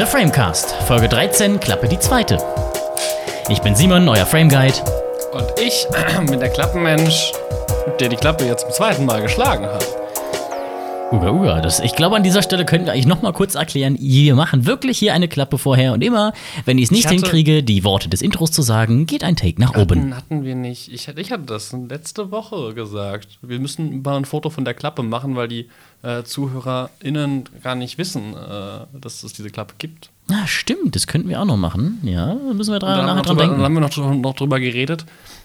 The Framecast, Folge 13, Klappe die zweite. Ich bin Simon, euer Frame Guide. Und ich bin der Klappenmensch, der die Klappe jetzt zum zweiten Mal geschlagen hat. Uga, uga. Das, ich glaube, an dieser Stelle können wir eigentlich noch mal kurz erklären, wir machen wirklich hier eine Klappe vorher und immer, wenn ich es nicht hatte- hinkriege, die Worte des Intros zu sagen, geht ein Take nach oben. Hatten, hatten wir nicht. Ich, hatte- ich hatte das letzte Woche gesagt. Wir müssen mal ein Foto von der Klappe machen, weil die äh, ZuhörerInnen gar nicht wissen, äh, dass es diese Klappe gibt. Ah, stimmt, das könnten wir auch noch machen. Ja, da müssen wir dran, dann, nachher haben dran wir noch drüber, dann haben denken. wir noch, noch drüber geredet,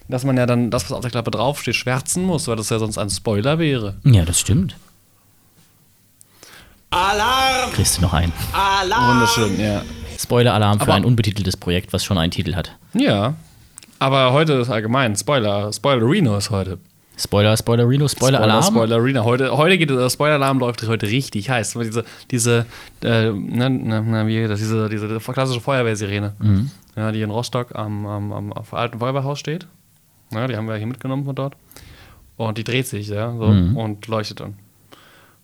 dass man ja dann das, was auf der Klappe draufsteht, schwärzen muss, weil das ja sonst ein Spoiler wäre. Ja, das stimmt. Alarm! Kriegst du noch ein. Alarm! Wunderschön, ja. Spoiler-Alarm für Aber- ein unbetiteltes Projekt, was schon einen Titel hat. Ja. Aber heute ist allgemein Spoiler. Spoilerino ist heute. Spoiler, Spoilerino, Spoiler-Alarm. Spoilerino. Heute, heute geht der Spoiler-Alarm läuft heute richtig heiß. Diese, diese, äh, na, na, na, wie geht das? Diese, diese klassische Feuerwehrsirene, Mhm. ja, die in Rostock am, am, am alten Feuerwehrhaus steht. Ja, die haben wir hier mitgenommen von dort. Und die dreht sich, ja, so, Mhm. und leuchtet dann.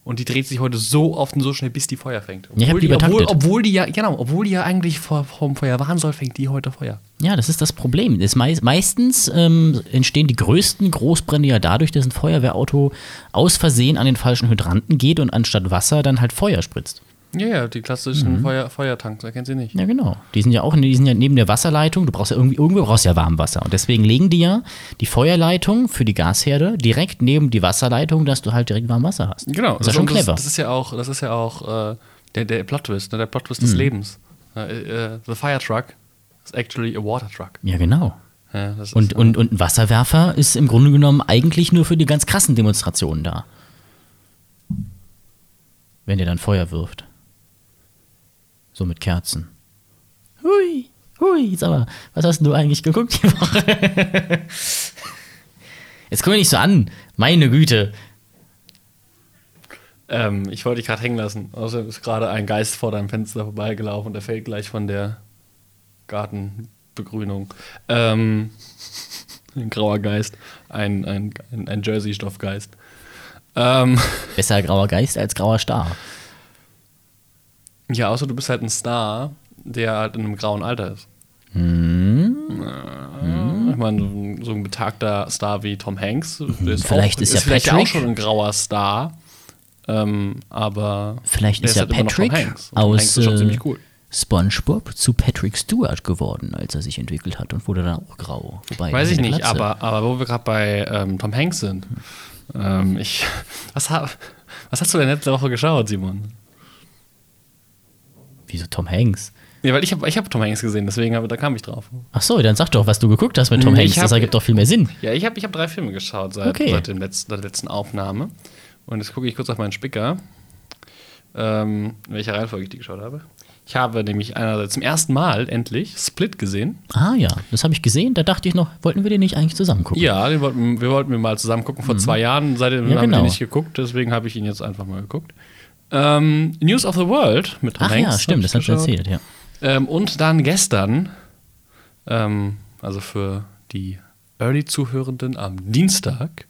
Und die dreht sich heute so oft und so schnell, bis die Feuer fängt. ich hab die die, obwohl, obwohl die ja, genau, obwohl die ja eigentlich vor, vom Feuer warnen soll, fängt die heute Feuer. Ja, das ist das Problem. Das mei meistens ähm, entstehen die größten Großbrände ja dadurch, dass ein Feuerwehrauto aus Versehen an den falschen Hydranten geht und anstatt Wasser dann halt Feuer spritzt. Ja, ja, die klassischen Mhm. Feuer, Feuertanks, wer kennt sie nicht? Ja, genau. Die sind ja auch die sind ja neben der Wasserleitung. Du brauchst ja irgendwie, irgendwo brauchst ja Warmwasser. Und deswegen legen die ja die Feuerleitung für die Gasherde direkt neben die Wasserleitung, dass du halt direkt warm Wasser hast. Genau, Das ist ja schon clever. Das, das ist ja auch, das ist ja auch äh, der, der Plot-Twist, ne, der Plot-Twist Mhm. des Lebens. Äh, äh, the fire truck is actually a water truck. ja, genau. Ja, Und, ist, und, und ein Wasserwerfer ist im Grunde genommen eigentlich nur für die ganz krassen Demonstrationen da. Wenn der dann Feuer wirft. So mit Kerzen. Hui, hui, jetzt aber, was hast du eigentlich geguckt die Woche? Jetzt guck mich nicht so an. Meine Güte. ähm, ich wollte dich gerade hängen lassen. Außerdem ist gerade ein Geist vor deinem Fenster vorbeigelaufen und der fällt gleich von der Gartenbegrünung. Ähm, ein grauer Geist, ein, ein, ein, ein Jersey-Stoffgeist. Ähm, Besser grauer Geist als grauer Star. Ja, außer du bist halt ein Star, der halt in einem grauen Alter ist. Hm. Ich meine, so ein- betagter Star wie Tom Hanks, der ist, Vielleicht auch, ist ja vielleicht Patrick. auch schon ein grauer Star. Ähm, aber Vielleicht ist ja halt Patrick Hanks. Aus Hanks ist äh, cool. SpongeBob zu Patrick Stewart geworden, als er sich entwickelt hat und wurde dann auch grau. Wobei, Weiß ich nicht, Glatze. aber, aber wo wir gerade bei ähm, Tom Hanks sind. Ähm, ich, was, ha, was hast du denn letzte Woche geschaut, Simon? Wieso Tom Hanks? Ja, weil ich habe ich hab Tom Hanks gesehen, deswegen hab, da kam ich drauf. Ach so, dann sag doch, was du geguckt hast mit Tom Ich Hanks. Das hab- ergibt doch viel mehr Sinn. Ja, ich habe ich hab drei Filme geschaut seit, Okay. seit, letzten, der letzten Aufnahme. Und jetzt gucke ich kurz auf meinen Spicker, ähm, in welcher Reihenfolge ich die geschaut habe. Ich habe nämlich einerseits zum ersten Mal endlich Split gesehen. Ah ja, das habe ich gesehen. Da dachte ich noch, wollten wir den nicht eigentlich zusammen gucken? Ja, den wollten, wir wollten wir mal zusammen gucken vor zwei Jahren. Seitdem Mhm. Ja, haben wir genau. den nicht geguckt, deswegen habe ich ihn jetzt einfach mal geguckt. Ähm, News of the World mit Ach Hanks. ja, stimmt, das hast du erzählt, ja. Ähm, und dann gestern, ähm, also für die Early-Zuhörenden am Dienstag,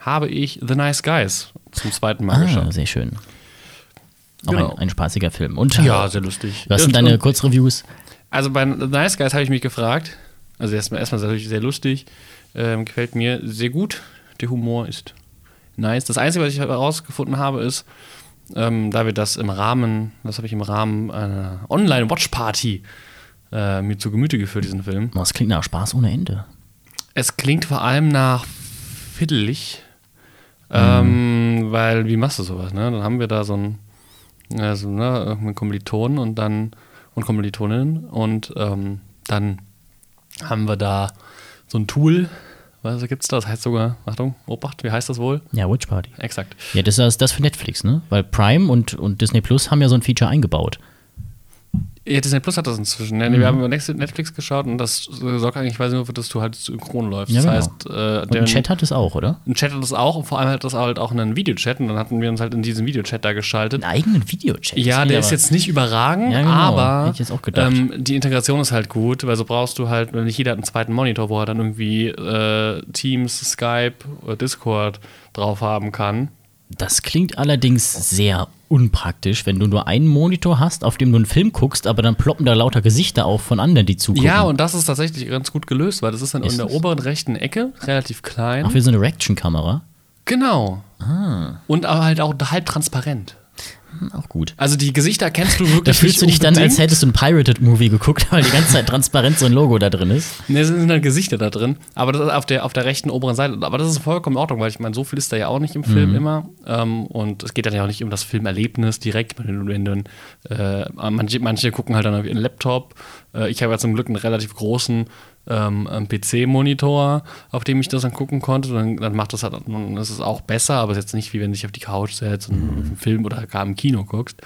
habe ich The Nice Guys zum zweiten Mal Ah, geschaut. sehr schön. Auch Genau. ein, ein spaßiger Film. Und Ja, sehr lustig. was sind deine Kurzreviews? Also bei The Nice Guys habe ich mich gefragt, also erstmal erstmal natürlich sehr lustig, ähm, gefällt mir sehr gut. Der Humor ist nice. Das Einzige, was ich herausgefunden habe, ist, ähm, da wir das im Rahmen, das habe ich im Rahmen einer Online-Watch-Party äh, mir zu Gemüte geführt, diesen Film. Oh, Das klingt nach Spaß ohne Ende. Es klingt vor allem nach fiddelig, ähm, weil wie machst du sowas, ne? Dann haben wir da so ein, also, ne, einen Kommilitonen und dann, und Kommilitoninnen und ähm, dann haben wir da so ein Tool, was gibt's da? Das heißt sogar, Achtung, Obacht, wie heißt das wohl? Ja, Witch Party. Exakt. Ja, das ist das für Netflix, ne? Weil Prime und, und Disney Plus haben ja so ein Feature eingebaut. Ja, Disney Plus hat das inzwischen. Ne? Mhm. Wir haben über Netflix geschaut und das äh, sorgt eigentlich quasi nur für, dass du halt synchron läufst. Ja, das genau. heißt, äh, Und ein Chat hat es auch, oder? Ein Chat hat das auch und vor allem hat das halt auch einen Videochat und dann hatten wir uns halt in diesem Videochat da geschaltet. Einen eigenen Videochat. Ja, Das der ist jetzt nicht überragend, Ja, genau. aber ähm, die Integration ist halt gut, weil so brauchst du halt, wenn nicht jeder hat einen zweiten Monitor, wo er dann irgendwie äh, Teams, Skype oder Discord drauf haben kann. Das klingt allerdings sehr unpraktisch, wenn du nur einen Monitor hast, auf dem du einen Film guckst, aber dann ploppen da lauter Gesichter auf von anderen, die zugucken. Ja, und das ist tatsächlich ganz gut gelöst, weil das ist dann Ist in der es? oberen rechten Ecke, relativ klein. Ach, wie so eine Reaction-Kamera. genau. Ah. Und aber halt auch halb transparent. Auch gut. Also die Gesichter kennst du wirklich Da fühlst du dich nicht dann, als unbedingt. hättest du ein Pirated-Movie geguckt, weil die ganze Zeit transparent so ein Logo da drin ist. Ne, es sind halt Gesichter da drin, aber das ist auf der, auf der rechten oberen Seite. Aber das ist vollkommen in Ordnung, weil ich meine, so viel ist da ja auch nicht im Mhm. Film immer. Ähm, und es geht dann ja auch nicht um das Filmerlebnis direkt. Wenn du, äh, manche, manche gucken halt dann auf ihren Laptop. Äh, ich habe ja zum Glück einen relativ großen ähm, PC-Monitor, auf dem ich das dann gucken konnte. Dann, dann macht das halt, dann ist es auch besser, aber es ist jetzt nicht wie wenn du dich auf die Couch setzt und einen Film oder gar im Kino guckst.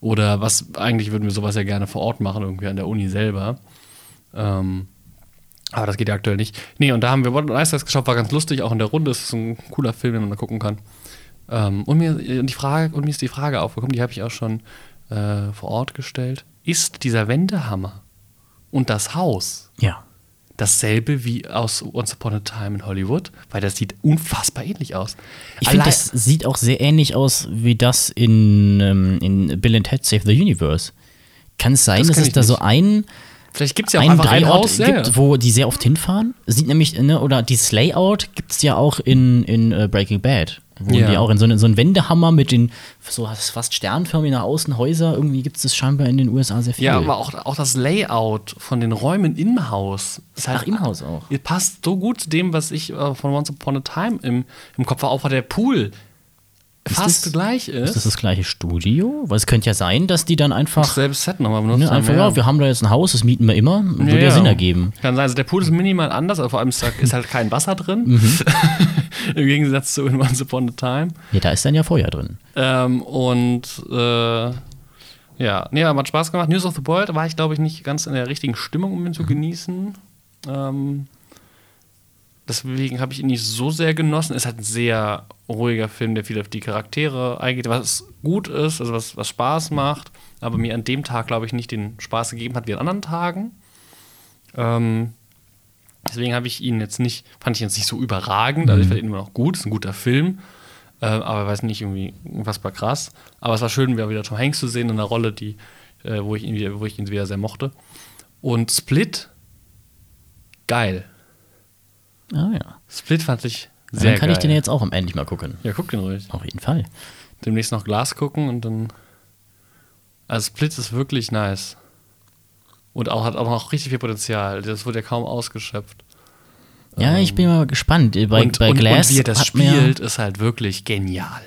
Oder was, eigentlich würden wir sowas ja gerne vor Ort machen, irgendwie an der Uni selber. Ähm, aber das geht ja aktuell nicht. Nee, und da haben wir What Ice Ice geschaut, war ganz lustig, auch in der Runde. Es ist ein cooler Film, den man da gucken kann. Ähm, und, mir, die Frage, und mir ist die Frage aufgekommen, die habe ich auch schon äh, vor Ort gestellt. Ist dieser Wendehammer und das Haus Ja. Dasselbe wie aus Once Upon a Time in Hollywood? Weil das sieht unfassbar ähnlich aus. Ich finde, das sieht auch sehr ähnlich aus wie das in, ähm, in Bill and Ted Save the Universe. Kann es sein, Das dass es da so nicht. Ein, Vielleicht gibt es ja auch ein einfach ein Drehort. Ja, gibt, ja. wo die sehr oft hinfahren? Sieht nämlich, ne, oder dieses Layout gibt es ja auch in, in äh, Breaking Bad. Wo Ja. die auch in so, eine, so einen Wendehammer mit den so fast sternförmig nach außen Häuser, irgendwie gibt es das scheinbar in den USA sehr viel. Ja, aber auch, auch das Layout von den Räumen im Haus ist halt Ach, im Haus auch. Ihr passt so gut zu dem, was ich äh, von Once Upon a Time im, im Kopf habe, auch weil der Pool fast das- gleich Ist ist. das das gleiche Studio? Weil es könnte ja sein, dass die dann einfach, Selbes Set nochmal benutzt ne, einfach ja, wir haben da jetzt ein Haus, das mieten wir immer, würde ja, Sinn ergeben. Kann sein. Also der Pool ist minimal anders, aber vor allem ist, da- ist halt kein Wasser drin. Mhm. Im Gegensatz zu in Once Upon a Time. Ja, da ist dann ja Feuer drin. Ähm, und äh, ja, nee, aber hat Spaß gemacht. News of the World war ich, glaube ich, nicht ganz in der richtigen Stimmung, um ihn zu genießen. Ähm, deswegen habe ich ihn nicht so sehr genossen. Es hat ein sehr ruhiger Film, der viel auf die Charaktere eingeht, was gut ist, also was, was Spaß macht, aber mir an dem Tag, glaube ich, nicht den Spaß gegeben hat wie an anderen Tagen. Ähm, deswegen habe ich ihn jetzt nicht, fand ich ihn jetzt nicht so überragend, also ich fand ihn immer noch gut, ist ein guter Film. Äh, aber weiß nicht, irgendwie unfassbar krass. Aber es war schön, wieder Tom Hanks zu sehen in einer Rolle, die, äh, wo, ich ihn wieder, wo ich ihn wieder sehr mochte. Und Split, geil. Ah ja. Split fand ich Sehr dann kann geil. ich den jetzt auch endlich mal gucken. ja, guck den ruhig. Auf jeden Fall. Demnächst noch Glas gucken und dann. Also Split ist wirklich nice. Und auch, hat auch noch richtig viel Potenzial. Das wurde ja kaum ausgeschöpft. Ja, ich bin mal gespannt. Bei, und, bei und, Glass und wie er das spielt, ist halt wirklich genial.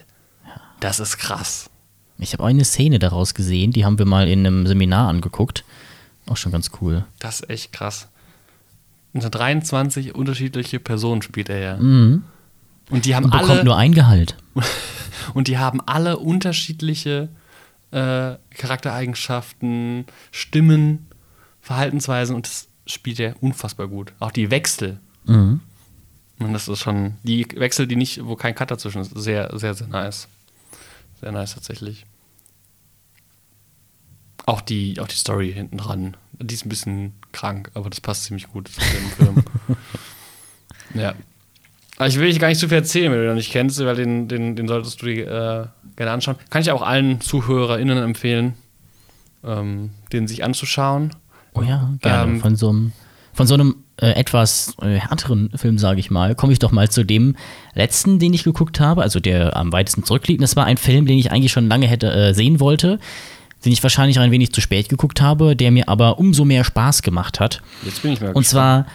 Das ist krass. Ich habe eine Szene daraus gesehen, die haben wir mal in einem Seminar angeguckt. Auch schon ganz cool. Das ist echt krass. Unter 23 unterschiedliche Personen spielt er ja. Mhm. Und die haben Und bekommt alle nur ein Gehalt. und die haben alle unterschiedliche äh, Charaktereigenschaften, Stimmen, Verhaltensweisen und das spielt er unfassbar gut. Auch die Wechsel. Mhm. Und das ist schon die Wechsel, die nicht, wo kein Cut dazwischen ist, sehr, sehr, sehr nice. Sehr nice tatsächlich. Auch die, auch die Story hinten dran. Die ist ein bisschen krank, aber das passt ziemlich gut zu dem Film. ja. Aber ich will dich gar nicht zu viel erzählen, wenn du ihn noch nicht kennst, weil den, den, den solltest du dir äh, gerne anschauen. Kann ich auch allen ZuhörerInnen empfehlen, ähm, den sich anzuschauen. Oh ja, gerne. Ähm, von so einem, von so einem äh, etwas äh, härteren Film, sage ich mal, komme ich doch mal zu dem letzten, den ich geguckt habe, also der am weitesten zurückliegt. Das war ein Film, den ich eigentlich schon lange hätte äh, sehen wollte, den ich wahrscheinlich ein wenig zu spät geguckt habe, der mir aber umso mehr Spaß gemacht hat. Jetzt bin ich mal Und zwar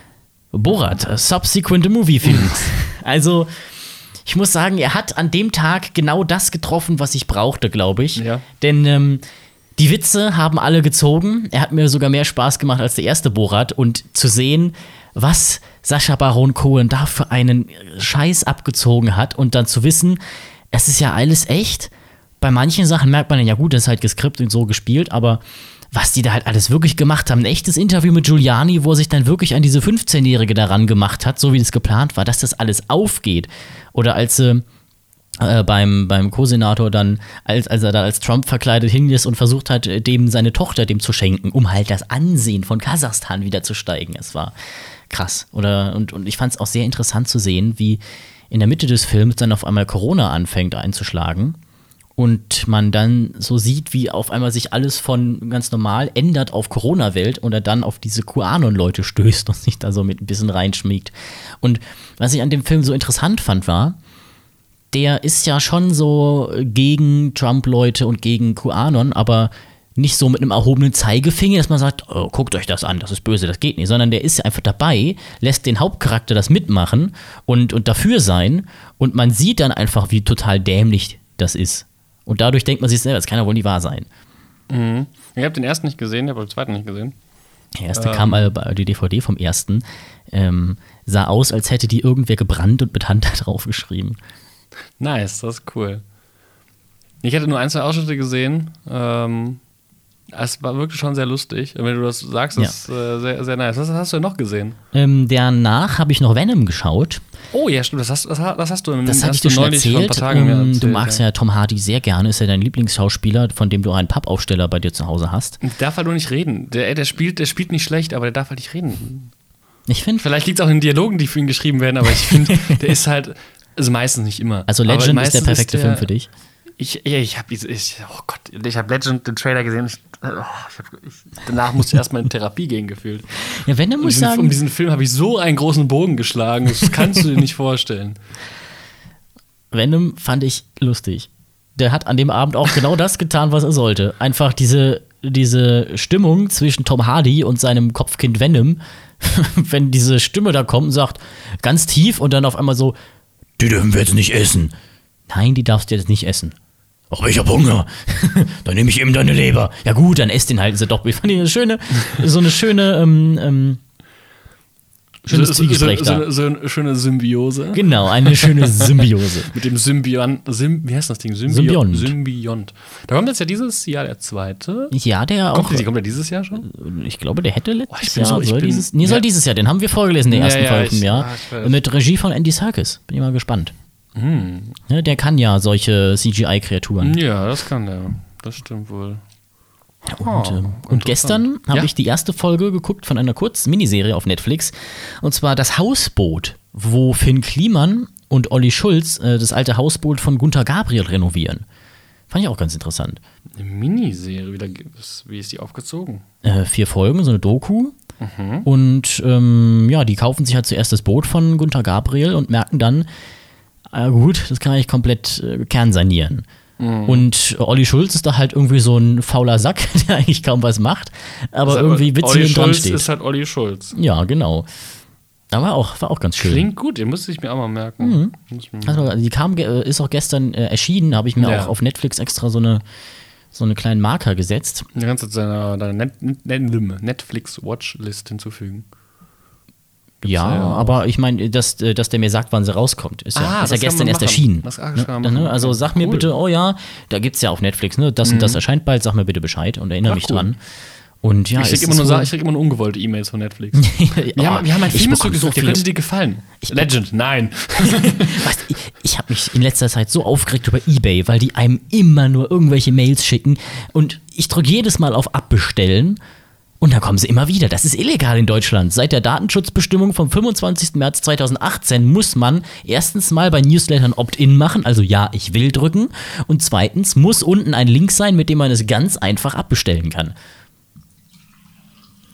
Borat, Subsequent Movie Films. also, ich muss sagen, er hat an dem Tag genau das getroffen, was ich brauchte, glaube ich. Ja. Denn ähm, die Witze haben alle gezogen. Er hat mir sogar mehr Spaß gemacht als der erste Borat. Und zu sehen, was Sascha Baron Cohen da für einen Scheiß abgezogen hat und dann zu wissen, es ist ja alles echt. Bei manchen Sachen merkt man ja gut, das ist halt geskript und so gespielt, aber was die da halt alles wirklich gemacht haben. Ein echtes Interview mit Giuliani, wo er sich dann wirklich an diese 15-Jährige daran gemacht hat, so wie das geplant war, dass das alles aufgeht. Oder als äh, beim, beim Co-Senator dann, als, als er da als Trump verkleidet hing ist und versucht hat, dem seine Tochter dem zu schenken, um halt das Ansehen von Kasachstan wieder zu steigen. Es war krass. Oder, und, und ich fand es auch sehr interessant zu sehen, wie in der Mitte des Films dann auf einmal Corona anfängt einzuschlagen und man dann so sieht, wie auf einmal sich alles von ganz normal ändert auf Corona-Welt und er dann auf diese QAnon-Leute stößt und sich da so mit ein bisschen reinschmiegt. Und was ich an dem Film so interessant fand, war, der ist ja schon so gegen Trump-Leute und gegen QAnon, aber nicht so mit einem erhobenen Zeigefinger, dass man sagt, oh, guckt euch das an, das ist böse, das geht nicht, sondern der ist ja einfach dabei, lässt den Hauptcharakter das mitmachen und, und dafür sein und man sieht dann einfach, wie total dämlich das ist. Und dadurch denkt man sich selber, das kann ja wohl nicht wahr sein. Mhm. Ich habe den ersten nicht gesehen, ich habe den zweiten nicht gesehen. Der erste ähm. kam aber, die DVD vom ersten, ähm, sah aus, als hätte die irgendwer gebrannt und mit Hand da drauf geschrieben. Nice, das ist cool. Ich hatte nur ein, zwei Ausschnitte gesehen. Ähm, es war wirklich schon sehr lustig. Wenn du das sagst, ja. ist äh, sehr, sehr nice. Was hast du denn noch gesehen? Ähm, danach habe ich noch Venom geschaut. Oh ja, stimmt. Das hast, das, das hast du im Das hatte ich dir schon erzählt. Um, erzählt. Du magst ja. ja Tom Hardy sehr gerne. Ist ja dein Lieblingsschauspieler, von dem du einen Pappaufsteller bei dir zu Hause hast. Darf halt nur nicht reden. Der, der, spielt, der spielt nicht schlecht, aber der darf halt nicht reden. Ich finde. Vielleicht liegt es auch in den Dialogen, die für ihn geschrieben werden, aber ich finde, der ist halt also meistens nicht immer. Also Legend ist der perfekte der, Film für dich. Ich, ich habe ich, oh Gott, ich habe Legend den Trailer gesehen. Ich, oh, ich hab, ich, danach musste ich erstmal in Therapie gehen gefühlt. Ja, wenn du musst sagen, um diesen Film habe ich so einen großen Bogen geschlagen. Das kannst du dir nicht vorstellen. Venom fand ich lustig. Der hat an dem Abend auch genau das getan, was er sollte. Einfach diese, diese Stimmung zwischen Tom Hardy und seinem Kopfkind Venom, wenn diese Stimme da kommt und sagt, ganz tief und dann auf einmal so, die dürfen wir jetzt nicht essen. Nein, die darfst du jetzt nicht essen. Aber ich hab Hunger. dann nehme ich eben deine Leber. Ja gut, dann ess den halt. Ist doch, ich fand eine schöne, so eine schöne, ähm, ähm, schönes so, so, so, so, eine schöne Symbiose. Genau, eine schöne Symbiose. Mit dem Symbion, Sym, wie heißt das Ding? Symbiont. Symbiont. Da kommt jetzt ja dieses Jahr der zweite. Ja, der kommt auch. Der, kommt der dieses Jahr schon? Ich glaube, der hätte letztes oh, Jahr. soll bin, dieses, nee, ja. soll dieses Jahr. Den haben wir vorgelesen in der ersten ja, ja, Folge im Jahr. Ah, mit Regie von Andy Serkis. Bin ich mal gespannt. Hm. Ja, der kann ja solche CGI-Kreaturen. Ja, das kann der. Das stimmt wohl. Und, oh, und gestern habe ja? ich die erste Folge geguckt von einer kurzen Miniserie auf Netflix. Und zwar Das Hausboot, wo Finn Kliman und Olli Schulz äh, das alte Hausboot von Gunther Gabriel renovieren. Fand ich auch ganz interessant. Eine Miniserie, wie, wie ist die aufgezogen? Äh, vier Folgen, so eine Doku. Mhm. Und ähm, ja, die kaufen sich halt zuerst das Boot von Gunther Gabriel und merken dann, äh, gut, das kann ich komplett äh, kernsanieren. Mhm. Und Olli Schulz ist da halt irgendwie so ein fauler Sack, der eigentlich kaum was macht, aber irgendwie witzig dran steht. ist halt Olli Schulz. Ja, genau. Aber auch, war auch ganz schön. Klingt gut, den musste ich mir auch mal merken. Mhm. Also, die kam, äh, ist auch gestern äh, erschienen, habe ich mir ja. auch auf Netflix extra so eine so eine kleinen Marker gesetzt. Du kannst jetzt deiner Netflix-Watchlist hinzufügen. Ja, ja, aber ich meine, dass, äh, dass der mir sagt, wann sie rauskommt. Ist ja, ah, ist ja gestern erst erschienen. Das, ne? ne? Also sag mir cool. bitte, oh ja, da gibt es ja auf Netflix, ne? Das mhm. und das erscheint bald, sag mir bitte Bescheid und erinnere Ach, mich cool. dran. Und ja, ich kriege immer, nur, krieg immer nur ungewollte E-Mails von Netflix. wir, haben, wir haben ein Film gesucht, so der könnte dir gefallen. Ich Legend, nein. weißt, ich, ich habe mich in letzter Zeit so aufgeregt über Ebay, weil die einem immer nur irgendwelche Mails schicken und ich drücke jedes Mal auf Abbestellen und dann kommen sie immer wieder. Das ist illegal in Deutschland. Seit der Datenschutzbestimmung vom 25. März 2018 muss man erstens mal bei Newslettern Opt-in machen, also ja, ich will drücken. Und zweitens muss unten ein Link sein, mit dem man es ganz einfach abbestellen kann.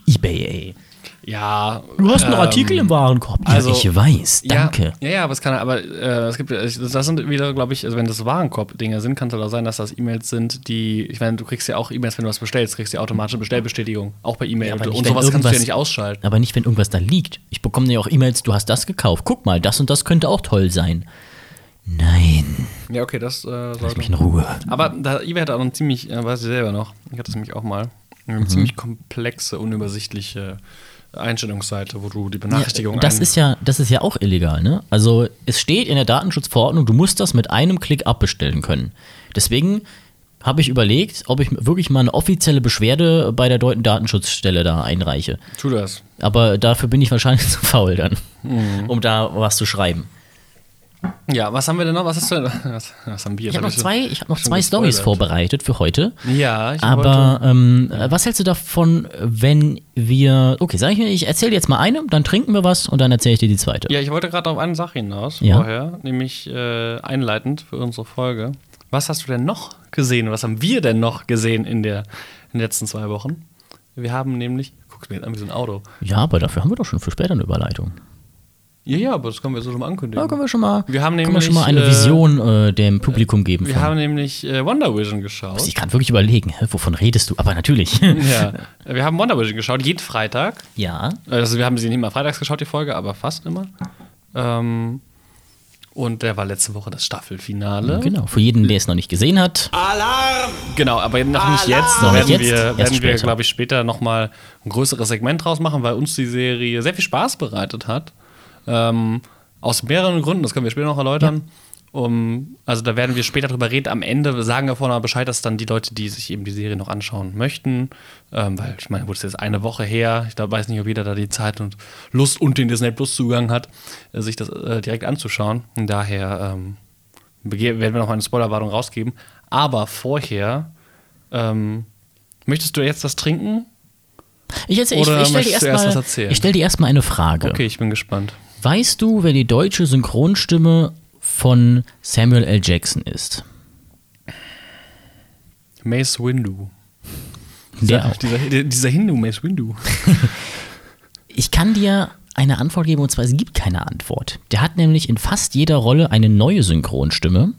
eBay, ey. Ja. Du hast einen ähm, Artikel im Warenkorb. Ja, also, ich weiß, danke. Ja, ja, aber es kann, aber äh, es gibt, das sind wieder, glaube ich, also wenn das Warenkorb-Dinge sind, kann es halt auch sein, dass das E-Mails sind, die, ich meine, du kriegst ja auch E-Mails, wenn du was bestellst, kriegst du ja automatische Bestellbestätigung, auch bei E-Mail. Ja, und, und sowas kannst du ja nicht ausschalten. Aber nicht, wenn irgendwas da liegt. Ich bekomme ja auch E-Mails, du hast das gekauft. Guck mal, das und das könnte auch toll sein. Nein. Ja, okay, das äh, Lass mich in Ruhe. Aber da, eBay hat auch einen ziemlich, äh, weiß ich selber noch, ich hatte es nämlich auch mal, eine mhm. ziemlich komplexe, unübersichtliche Einstellungsseite, wo du die Benachrichtigung ja, das ist ja Das ist ja auch illegal, ne? Also es steht in der Datenschutzverordnung, du musst das mit einem Klick abbestellen können. Deswegen habe ich überlegt, ob ich wirklich mal eine offizielle Beschwerde bei der deutschen Datenschutzstelle da einreiche. Tu das. Aber dafür bin ich wahrscheinlich zu faul dann, mhm. um da was zu schreiben. Ja, was haben wir denn noch? Was hast du denn? Was, was haben wir? Ich habe noch zwei, ich hab noch zwei Stories gespoilert. vorbereitet für heute. Ja, ich Aber ähm, äh, was hältst du davon, wenn wir. Okay, sag ich mir, ich erzähle jetzt mal eine, dann trinken wir was und dann erzähle ich dir die zweite. ja, ich wollte gerade auf eine Sache hinaus Ja. vorher, nämlich äh, einleitend für unsere Folge. Was hast du denn noch gesehen? Was haben wir denn noch gesehen in, der, in den letzten zwei Wochen? Wir haben nämlich, guck mir jetzt an wie so ein Auto. Ja, aber dafür haben wir doch schon für später eine Überleitung. Ja, ja, aber das können wir so schon mal ankündigen. Da können wir schon mal, Wir haben können wir schon mal eine nämlich, äh, Vision äh, dem Publikum geben. Wir von- haben nämlich äh, Wonder Vision geschaut. ich kann wirklich überlegen, hä, wovon redest du? Aber natürlich. ja, wir haben Wonder Vision geschaut, jeden Freitag. ja. Also wir haben sie nicht immer freitags geschaut, die Folge, aber fast immer. Ähm, und der war letzte Woche das Staffelfinale. Genau, für jeden, der es noch nicht gesehen hat. Genau, aber noch nicht jetzt. Noch nicht werden jetzt, wir, werden wir glaube ich, später nochmal ein größeres Segment draus machen, weil uns die Serie sehr viel Spaß bereitet hat. Ähm, aus mehreren Gründen, das können wir später noch erläutern. Um, also da werden wir später drüber reden. Am Ende sagen wir vorher mal Bescheid, dass dann die Leute, die sich eben die Serie noch anschauen möchten, ähm, weil ich meine, gut, es ist jetzt eine Woche her. Ich glaub, weiß nicht, ob jeder da die Zeit und Lust und den Disney Plus Zugang hat, äh, sich das äh, direkt anzuschauen. Und daher ähm, werden wir noch eine Spoilerwarnung rausgeben. Aber vorher ähm, möchtest du jetzt das trinken? Ich, erzähl- ich, ich stelle dir erst erstmal was erzählen? ich stell dir erstmal eine Frage. Okay, ich bin gespannt. Weißt du, wer die deutsche Synchronstimme von Samuel L. Jackson ist? Mace Windu. Der auch. Dieser, dieser, dieser Hindu, Mace Windu. Ich kann dir eine Antwort geben, und zwar es gibt keine Antwort. Der hat nämlich in fast jeder Rolle eine neue Synchronstimme,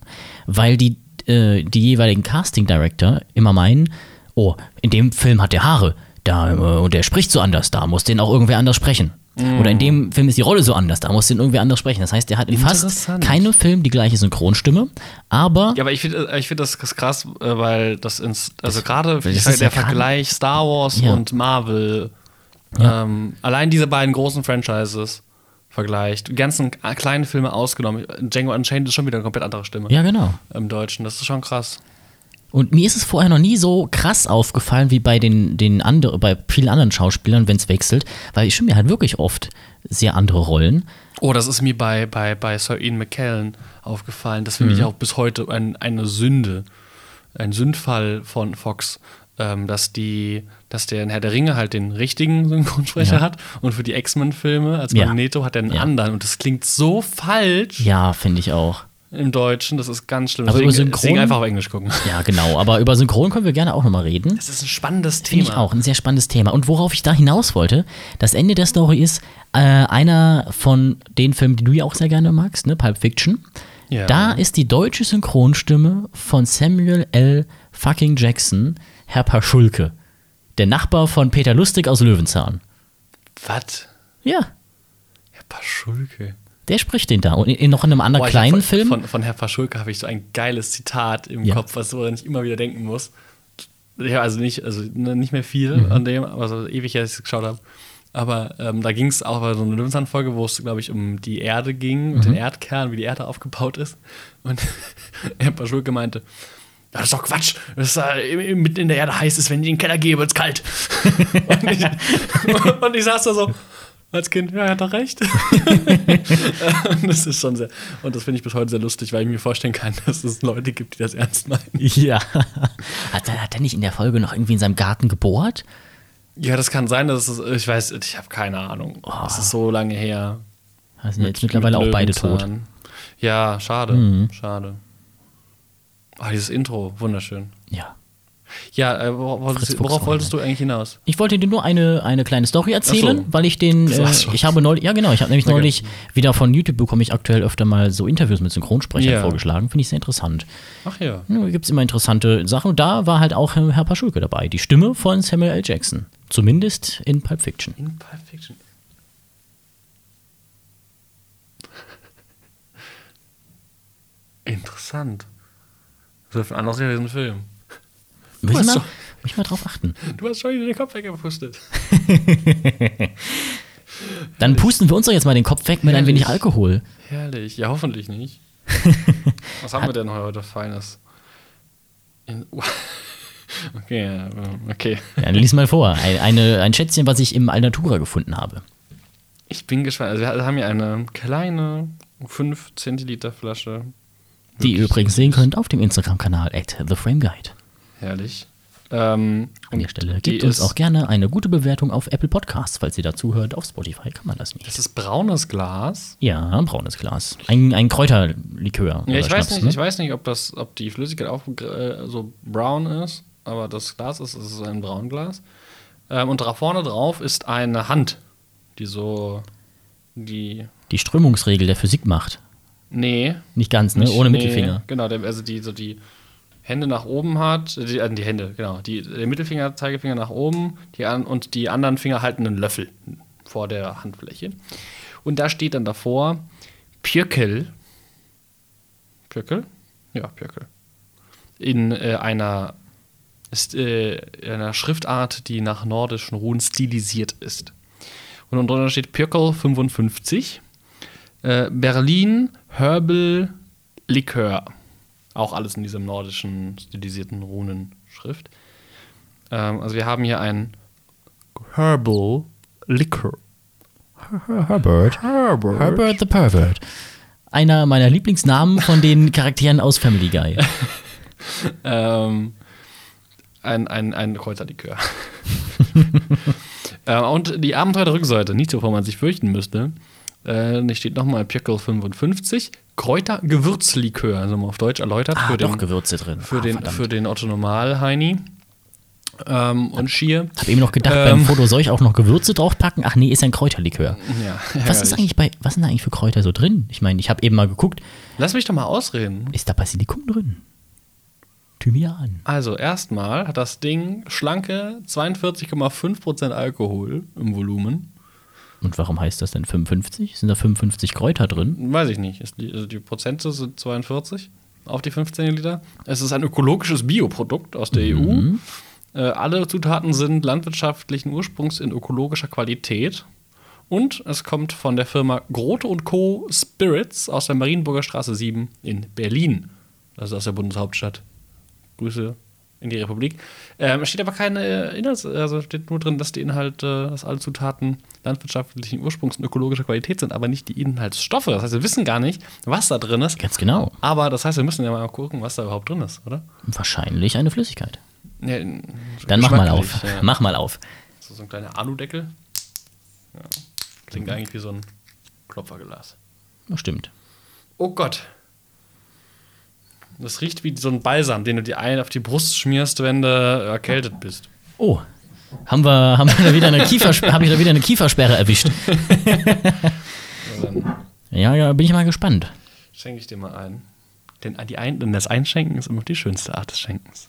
weil die, äh, die jeweiligen Casting Director immer meinen, oh, in dem Film hat der Haare, da, äh, und der spricht so anders, da muss den auch irgendwer anders sprechen. Oder in dem Film ist die Rolle so anders, da muss den irgendwer anders sprechen. Das heißt, der hat in fast keinem Film die gleiche Synchronstimme, aber Ja, aber ich finde ich find das krass, äh, weil das ins, also gerade der ja Vergleich Star Wars Ja. und Marvel, Ja. ähm, allein diese beiden großen Franchises vergleicht, die ganzen kleinen Filme ausgenommen. Django Unchained ist schon wieder eine komplett andere Stimme ja, genau. im Deutschen. Das ist schon krass. Und mir ist es vorher noch nie so krass aufgefallen wie bei den, den anderen, bei vielen anderen Schauspielern, wenn es wechselt, weil ich mir halt wirklich oft sehr andere Rollen. Oh, das ist mir bei, bei, bei Sir Ian McKellen aufgefallen. Das finde Mhm. ich auch bis heute ein, eine Sünde, ein Sündfall von Fox, ähm, dass die, dass der in Herr der Ringe halt den richtigen Synchronsprecher Ja. hat und für die X-Men-Filme als Ja. Magneto hat er einen Ja. anderen und das klingt so falsch Ja, finde ich auch. Im Deutschen. Das ist ganz schlimm. Aber deswegen, über Synchron- deswegen einfach auf Englisch gucken. Ja, genau. Aber über Synchron können wir gerne auch nochmal reden. Das ist ein spannendes Finde Thema. ich auch, ein sehr spannendes Thema. Und worauf ich da hinaus wollte, das Ende der Story ist, äh, einer von den Filmen, die du ja auch sehr gerne magst, ne, Pulp Fiction. Ja. Da ist die deutsche Synchronstimme von Samuel L. fucking Jackson, Herr Paschulke. Der Nachbar von Peter Lustig aus Löwenzahn. Was? Ja, Herr Paschulke. Der spricht den da. Und in, in noch in einem anderen Boah, kleinen von, Film. Von, von Herr Paschulke habe ich so ein geiles Zitat im Ja. Kopf, was woran ich immer wieder denken muss. Ja, also nicht, also nicht mehr viel Mhm. an dem, aber so ewig, dass ich es geschaut habe. Aber ähm, da ging es auch bei so einer Löwenzahn-Folge, wo es, glaube ich, um die Erde ging und Mhm. den Erdkern, wie die Erde aufgebaut ist. Und Herr Paschulke meinte, "Ja, das ist doch Quatsch, dass da äh, mitten in der Erde heiß ist, wenn ich in den Keller gehe, wird's kalt. und, ich, und ich saß da so, als Kind, ja, er hat doch recht. und das ist schon sehr, und das finde ich bis heute sehr lustig, weil ich mir vorstellen kann, dass es Leute gibt, die das ernst meinen. ja. Hat er, hat er nicht in der Folge noch irgendwie in seinem Garten gebohrt? Ja, das kann sein, dass es, ich weiß, ich habe keine Ahnung. Oh. Das ist so lange her. Sind ja jetzt mittlerweile auch beide tot. Mhm. Ja, schade, schade. Ah, dieses Intro, wunderschön. Ja. Ja, äh, worauf, wolltest, Fritz du- worauf wolltest du eigentlich hinaus? Ich wollte dir nur eine, eine kleine Story erzählen, so. weil ich den, Das äh, ich habe neulich, ja genau, ich habe nämlich Okay. neulich wieder von YouTube bekomme ich aktuell öfter mal so Interviews mit Synchronsprechern Ja. vorgeschlagen, finde ich sehr interessant. Ach ja. Ja, Gibt es immer interessante Sachen und da war halt auch Herr Paschulke dabei, die Stimme von Samuel L. Jackson, zumindest in Pulp Fiction. In Pulp Fiction. Interessant. Anderes wäre ein Film. Muss ich mal, doch- muss ich mal drauf achten. Du hast schon wieder den Kopf weggepustet. Dann pusten wir uns doch jetzt mal den Kopf weg mit ein Herrlich. wenig Alkohol. Herrlich. Ja, hoffentlich nicht. Was haben wir denn heute Feines? In okay, ja, okay. Ja, lies mal vor. Ein, eine, ein Schätzchen, was ich im Alnatura gefunden habe. Ich bin gespannt. Also wir haben hier eine kleine 5 Zentiliter Flasche. Die ihr übrigens sehen könnt auf dem Instagram-Kanal at TheFrameGuide. Herrlich. Ähm, An der Stelle gebt uns auch gerne eine gute Bewertung auf Apple Podcasts, falls ihr dazu hört. Auf Spotify kann man das nicht. Das ist braunes Glas. Ja, braunes Glas. Ein, ein Kräuterlikör. Ja, ich weiß nicht, ne? ich weiß nicht, ob das, ob die Flüssigkeit auch äh, so brown ist, aber das Glas ist, es ist ein Braunglas. Ähm, und da vorne drauf ist eine Hand, die so die Die Strömungsregel der Physik macht. nee, Nicht ganz, ne? nicht- Ohne nee, Mittelfinger. Genau, also die so die Hände nach oben hat, äh, die, äh, die Hände, genau, die der Mittelfinger, Zeigefinger nach oben, die an, und die anderen Finger halten einen Löffel vor der Handfläche. Und da steht dann davor Pjöckel. Pjöckel? Ja, Pjöckel. In äh, einer, ist, äh, einer Schriftart, die nach nordischen Runen stilisiert ist. Und drunter steht Pjöckel 55. Äh, Berlin Herbal Likör. Auch alles in diesem nordischen stilisierten Runenschrift. Ähm, also wir haben hier ein Herbal Likör. Herbert. Herbert the Pervert. Einer meiner Lieblingsnamen von den Charakteren aus Family Guy. Ähm, ein, ein, ein Kräuterlikör. äh, und die Abenteuer der Rückseite, nicht wovor man sich fürchten müsste. Äh, hier steht nochmal Pjöckel 55. Kräuter-Gewürzlikör, also mal auf Deutsch erläutert. Ah, für doch den, Gewürze drin. für ah, den, verdammt. für den Otto Normal-Heini. Ähm, und Schier. Hab eben noch gedacht, Ähm. beim Foto soll ich auch noch Gewürze draufpacken? Ach nee, ist ein Kräuterlikör. Ja, Was ist eigentlich bei, was sind da eigentlich für Kräuter so drin? Ich meine, ich habe eben mal geguckt, Lass mich doch mal ausreden. ist da Basilikum drin? Thymian. Also, erstmal hat das Ding schlanke 42,5% Alkohol im Volumen. Und warum heißt das denn 55? Sind da 55 Kräuter drin? Weiß ich nicht. Ist die, also die Prozente sind 42 auf die 15 Liter. Es ist ein ökologisches Bioprodukt aus der EU. Äh, alle Zutaten sind landwirtschaftlichen Ursprungs in ökologischer Qualität. Und es kommt von der Firma Grote Co. Spirits aus der Marienburger Straße 7 in Berlin. Das ist aus der Bundeshauptstadt. Grüße in die Republik. Ähm, es steht aber keine äh, Inhalts-, also steht nur drin, dass die Inhalte, dass alle Zutaten landwirtschaftlichen Ursprungs und ökologischer Qualität sind, aber nicht die Inhaltsstoffe. Das heißt, wir wissen gar nicht, was da drin ist. Ganz genau. Aber das heißt, wir müssen ja mal gucken, was da überhaupt drin ist, oder? Wahrscheinlich eine Flüssigkeit. Ja, Dann mach mal auf. Ja. Mach mal auf. Ist so ein kleiner Aludeckel. Ja. Klingt eigentlich wie so ein Klopferglas. Das stimmt. Oh Gott. Das riecht wie so ein Balsam, den du dir ein auf die Brust schmierst, wenn du erkältet bist. Oh, haben wir, haben wir da wieder eine Kiefersperre, habe ich da wieder eine Kiefersperre erwischt. Ja, ja, bin ich mal gespannt. schenke ich dir mal ein. Denn, die ein, denn das Einschenken ist immer noch die schönste Art des Schenkens.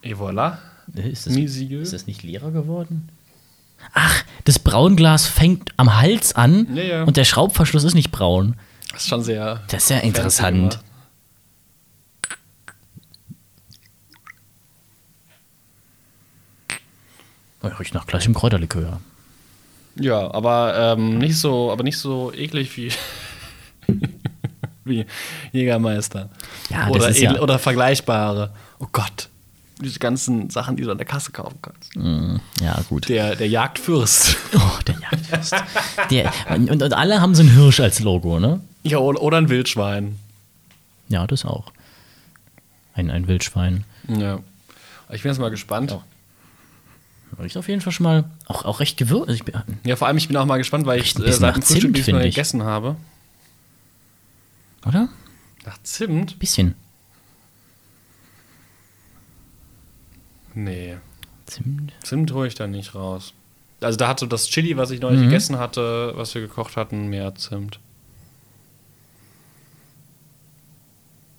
Et voilà. Ist das, Misieux. ist das nicht leerer geworden? Ach, das Braunglas fängt am Hals an Ja, ja. und der Schraubverschluss ist nicht braun. Das ist schon sehr. Das ist ja interessant. Oh, riecht nach klassischem Kräuterlikör. Ja, aber ähm, nicht so, aber nicht so eklig wie, wie Jägermeister. Ja, oder, ja- oder vergleichbare. Oh Gott. Diese ganzen Sachen, die du an der Kasse kaufen kannst. Mm, Ja, gut. Der, der Jagdfürst. Oh, der Jagdfürst. der, und, und alle haben so ein Hirsch als Logo, ne? ja, oder, ein Wildschwein. Ja, das auch. Ein, ein Wildschwein. Ja. Ich bin jetzt mal gespannt. Ja. Riecht auf jeden Fall schon mal auch, auch recht gewürzt. Ich bin, Ja, vor allem, ich bin auch mal gespannt, weil ich äh, seit dem nach Frühstück Zimt, nichts mehr gegessen habe. oder? Nach Zimt? Bisschen. Nee. Zimt. Zimt hole ich da nicht raus. Also da hatte das Chili, was ich neulich Mhm. gegessen hatte, was wir gekocht hatten, mehr Zimt.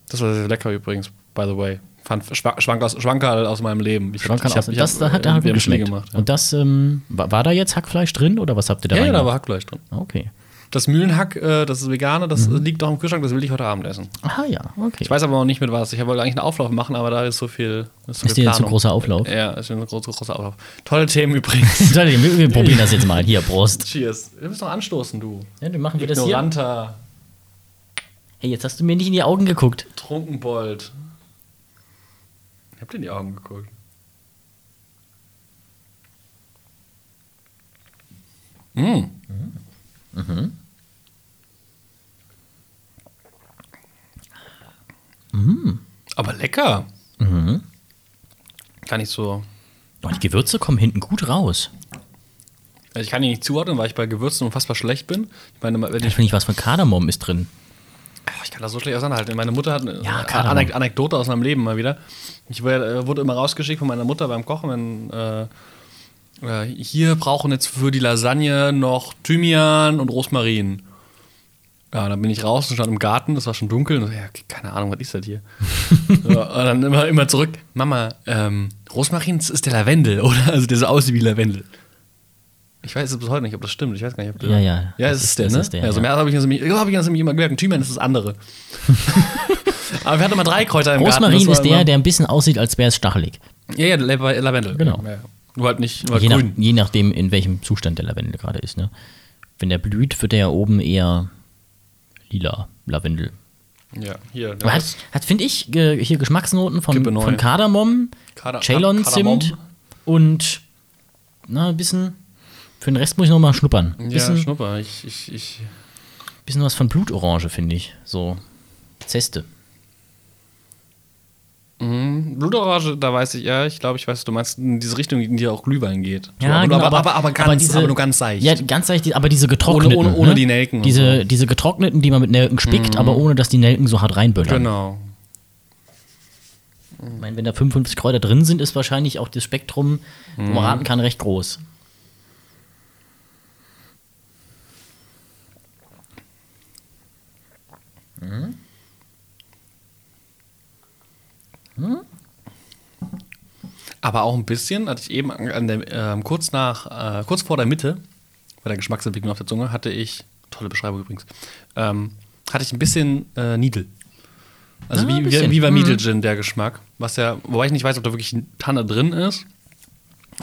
Das war sehr lecker übrigens, by the way. Fand Schwa- Schwank aus, Schwankerl aus meinem Leben. Ich Schwank ich aus. ich das hab, hat, wir gut geschmeckt. gemacht. Ja, Und das, ähm, war, war da jetzt Hackfleisch drin oder was habt ihr da ja, ja, da war Hackfleisch drin. Okay. Das Mühlenhack, äh, das ist vegane, das Mhm. liegt auch im Kühlschrank, das will ich heute Abend essen. Aha, ja, okay. Ich weiß aber noch nicht mit was. Ich wollte eigentlich einen Auflauf machen, aber da ist so viel. Ist, so Ist dir zu großer Auflauf? Ja, ist ein großer, großer Auflauf. Tolle Themen übrigens. wir, wir probieren das jetzt mal. Hier, Prost. Cheers. Du musst noch anstoßen, du. Ja, dann machen wir das hier. Ignoranter Hey, jetzt hast du mir nicht in die Augen geguckt. Trunkenbold. hab dir in die Augen geguckt. Mm. Aber lecker. Kann ich so. Oh, die Gewürze kommen hinten gut raus. Also ich kann die nicht zuordnen, weil ich bei Gewürzen unfassbar schlecht bin. Ich meine, wenn Ich ich, finde nicht, was von Kardamom ist drin. ich kann das so schlecht auseinanderhalten. Meine Mutter hat eine Ja. Anek Anekdote aus meinem Leben mal wieder. Ich wurde, äh, wurde immer rausgeschickt von meiner Mutter beim Kochen, wenn äh, äh, hier brauchen jetzt für die Lasagne noch Thymian und Rosmarin. Ja, dann bin ich raus und stand im Garten, das war schon dunkel. Und so, ja, keine Ahnung, was ist das hier? ja, und dann immer, immer zurück. Mama, ähm, Rosmarin ist der Lavendel, oder? Also der so aussieht wie Lavendel. Ich weiß es bis heute nicht, ob das stimmt. Ich weiß gar nicht, ob der. Ja, ja. Ja, es ist- ist der, ne? ist der, ja, so ja. mehr habe ich nämlich, hab ich das nämlich immer gemerkt. Thymian ist das andere. Aber wir hatten immer drei Kräuter im Rosmarin Garten. das ist der, immer- der ein bisschen aussieht, als wäre es stachelig. Ja, ja, La- Lavendel. Genau. Ja, ja. Nur halt nicht, nur halt Je, nach, grün. je nachdem, in welchem Zustand der Lavendel gerade ist. Ne? Wenn der blüht, wird der ja oben eher lila Lavendel. Ja, hier. Aber hat, hat finde ich, ge- hier Geschmacksnoten von, von Kardamom, Karda- Ceylon-Zimt Kardamom. und na, ein bisschen. Für den Rest muss ich noch mal schnuppern. Ein Ja, bisschen, Schnupper. Ich, ich, ich. bisschen was von Blutorange, finde ich. So Zeste. Mhm. Blutorange, da weiß ich, ja, ich glaube, ich weiß, du meinst in diese Richtung, in die auch Glühwein geht. Ja, aber, genau, aber, aber, aber, ganz, diese- aber nur ganz seicht. Ja, ganz leicht, aber diese getrockneten. Ohne- ohne- ohne ne? die Nelken Diese, so. diese getrockneten, die man mit Nelken spickt, aber ohne dass die Nelken so hart reinböllern. genau. Ich meine, wenn da 55 Kräuter drin sind, ist wahrscheinlich auch das Spektrum, wo Mhm. man raten kann, recht groß. Aber auch ein bisschen, hatte ich eben an der, ähm, kurz nach, äh, kurz vor der Mitte, bei der Geschmacksentwicklung auf der Zunge, hatte ich, tolle Beschreibung übrigens, ähm, hatte ich ein bisschen äh, Nidel. Also Ah, wie, wie, wie bei Mhm. Nidel Gin der Geschmack. Was ja, wobei ich nicht weiß, ob da wirklich Tanne drin ist.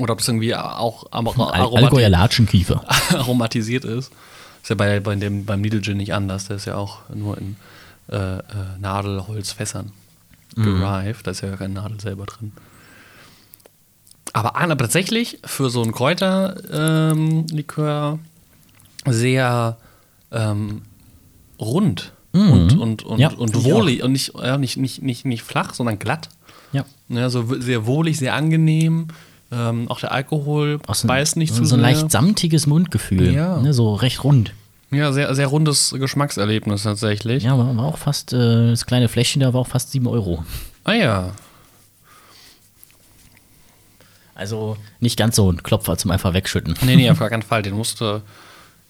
Oder ob es irgendwie auch aromati Latschenkiefer. aromatisiert ist. Ist ja bei, bei dem, beim Needle Gin nicht anders. Der ist ja auch nur in äh, äh, Nadelholzfässern gerived. Da ist ja gar keine Nadel selber drin. Aber, aber tatsächlich für so einen Kräuterlikör sehr ähm, rund und, und, und, Ja, und wohlig und nicht, ja, nicht, nicht, nicht, nicht flach, sondern glatt. Ja. Ja, so sehr wohlig, sehr angenehm. Ähm, auch der Alkohol so, beißt nicht so, zu so ein leicht samtiges Mundgefühl. Ja. Ne, so recht rund. Ja, sehr, sehr rundes Geschmackserlebnis tatsächlich. Ja, war, war auch fast, äh, das kleine Fläschchen da war auch fast 7 Euro. Ah ja. Also nicht ganz so ein Klopfer zum einfach wegschütten. Nee, nee, auf gar keinen Fall. Den musst du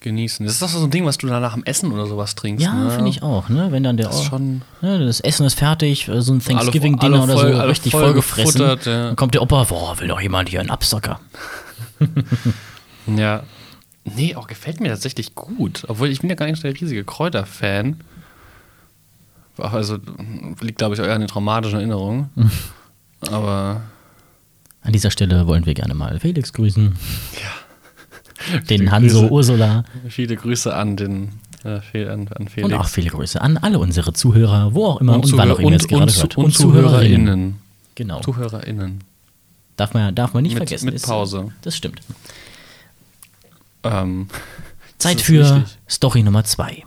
genießen. Das ist doch so ein Ding, was du dann nach dem Essen oder sowas trinkst. Ja, ne? finde ich auch, ne? Wenn dann der Das schon. ne, das Essen ist fertig, äh, so ein Thanksgiving-Dinner oder so, richtig voll vollgefressen. gefuttert, ja. Dann kommt der Opa, boah, will doch jemand hier einen Absacker. Ja. Nee, auch gefällt mir tatsächlich gut. Obwohl ich bin ja gar nicht so der riesige Kräuterfan. Also liegt, glaube ich, eher an den traumatischen Erinnerungen. Aber An dieser Stelle wollen wir gerne mal Felix grüßen. Den Viele Hanso Grüße. Ursula viele Grüße an den äh, an, an und Felix. auch viele Grüße an alle unsere Zuhörer, wo auch immer und, und, wann auch immer es und, gerade und, hört. und ZuhörerInnen. Genau. ZuhörerInnen. Darf man, darf man nicht Mit- vergessen. mit Ist, Pause. Das stimmt. Ähm, Zeit ist für wichtig. Story Nummer zwei.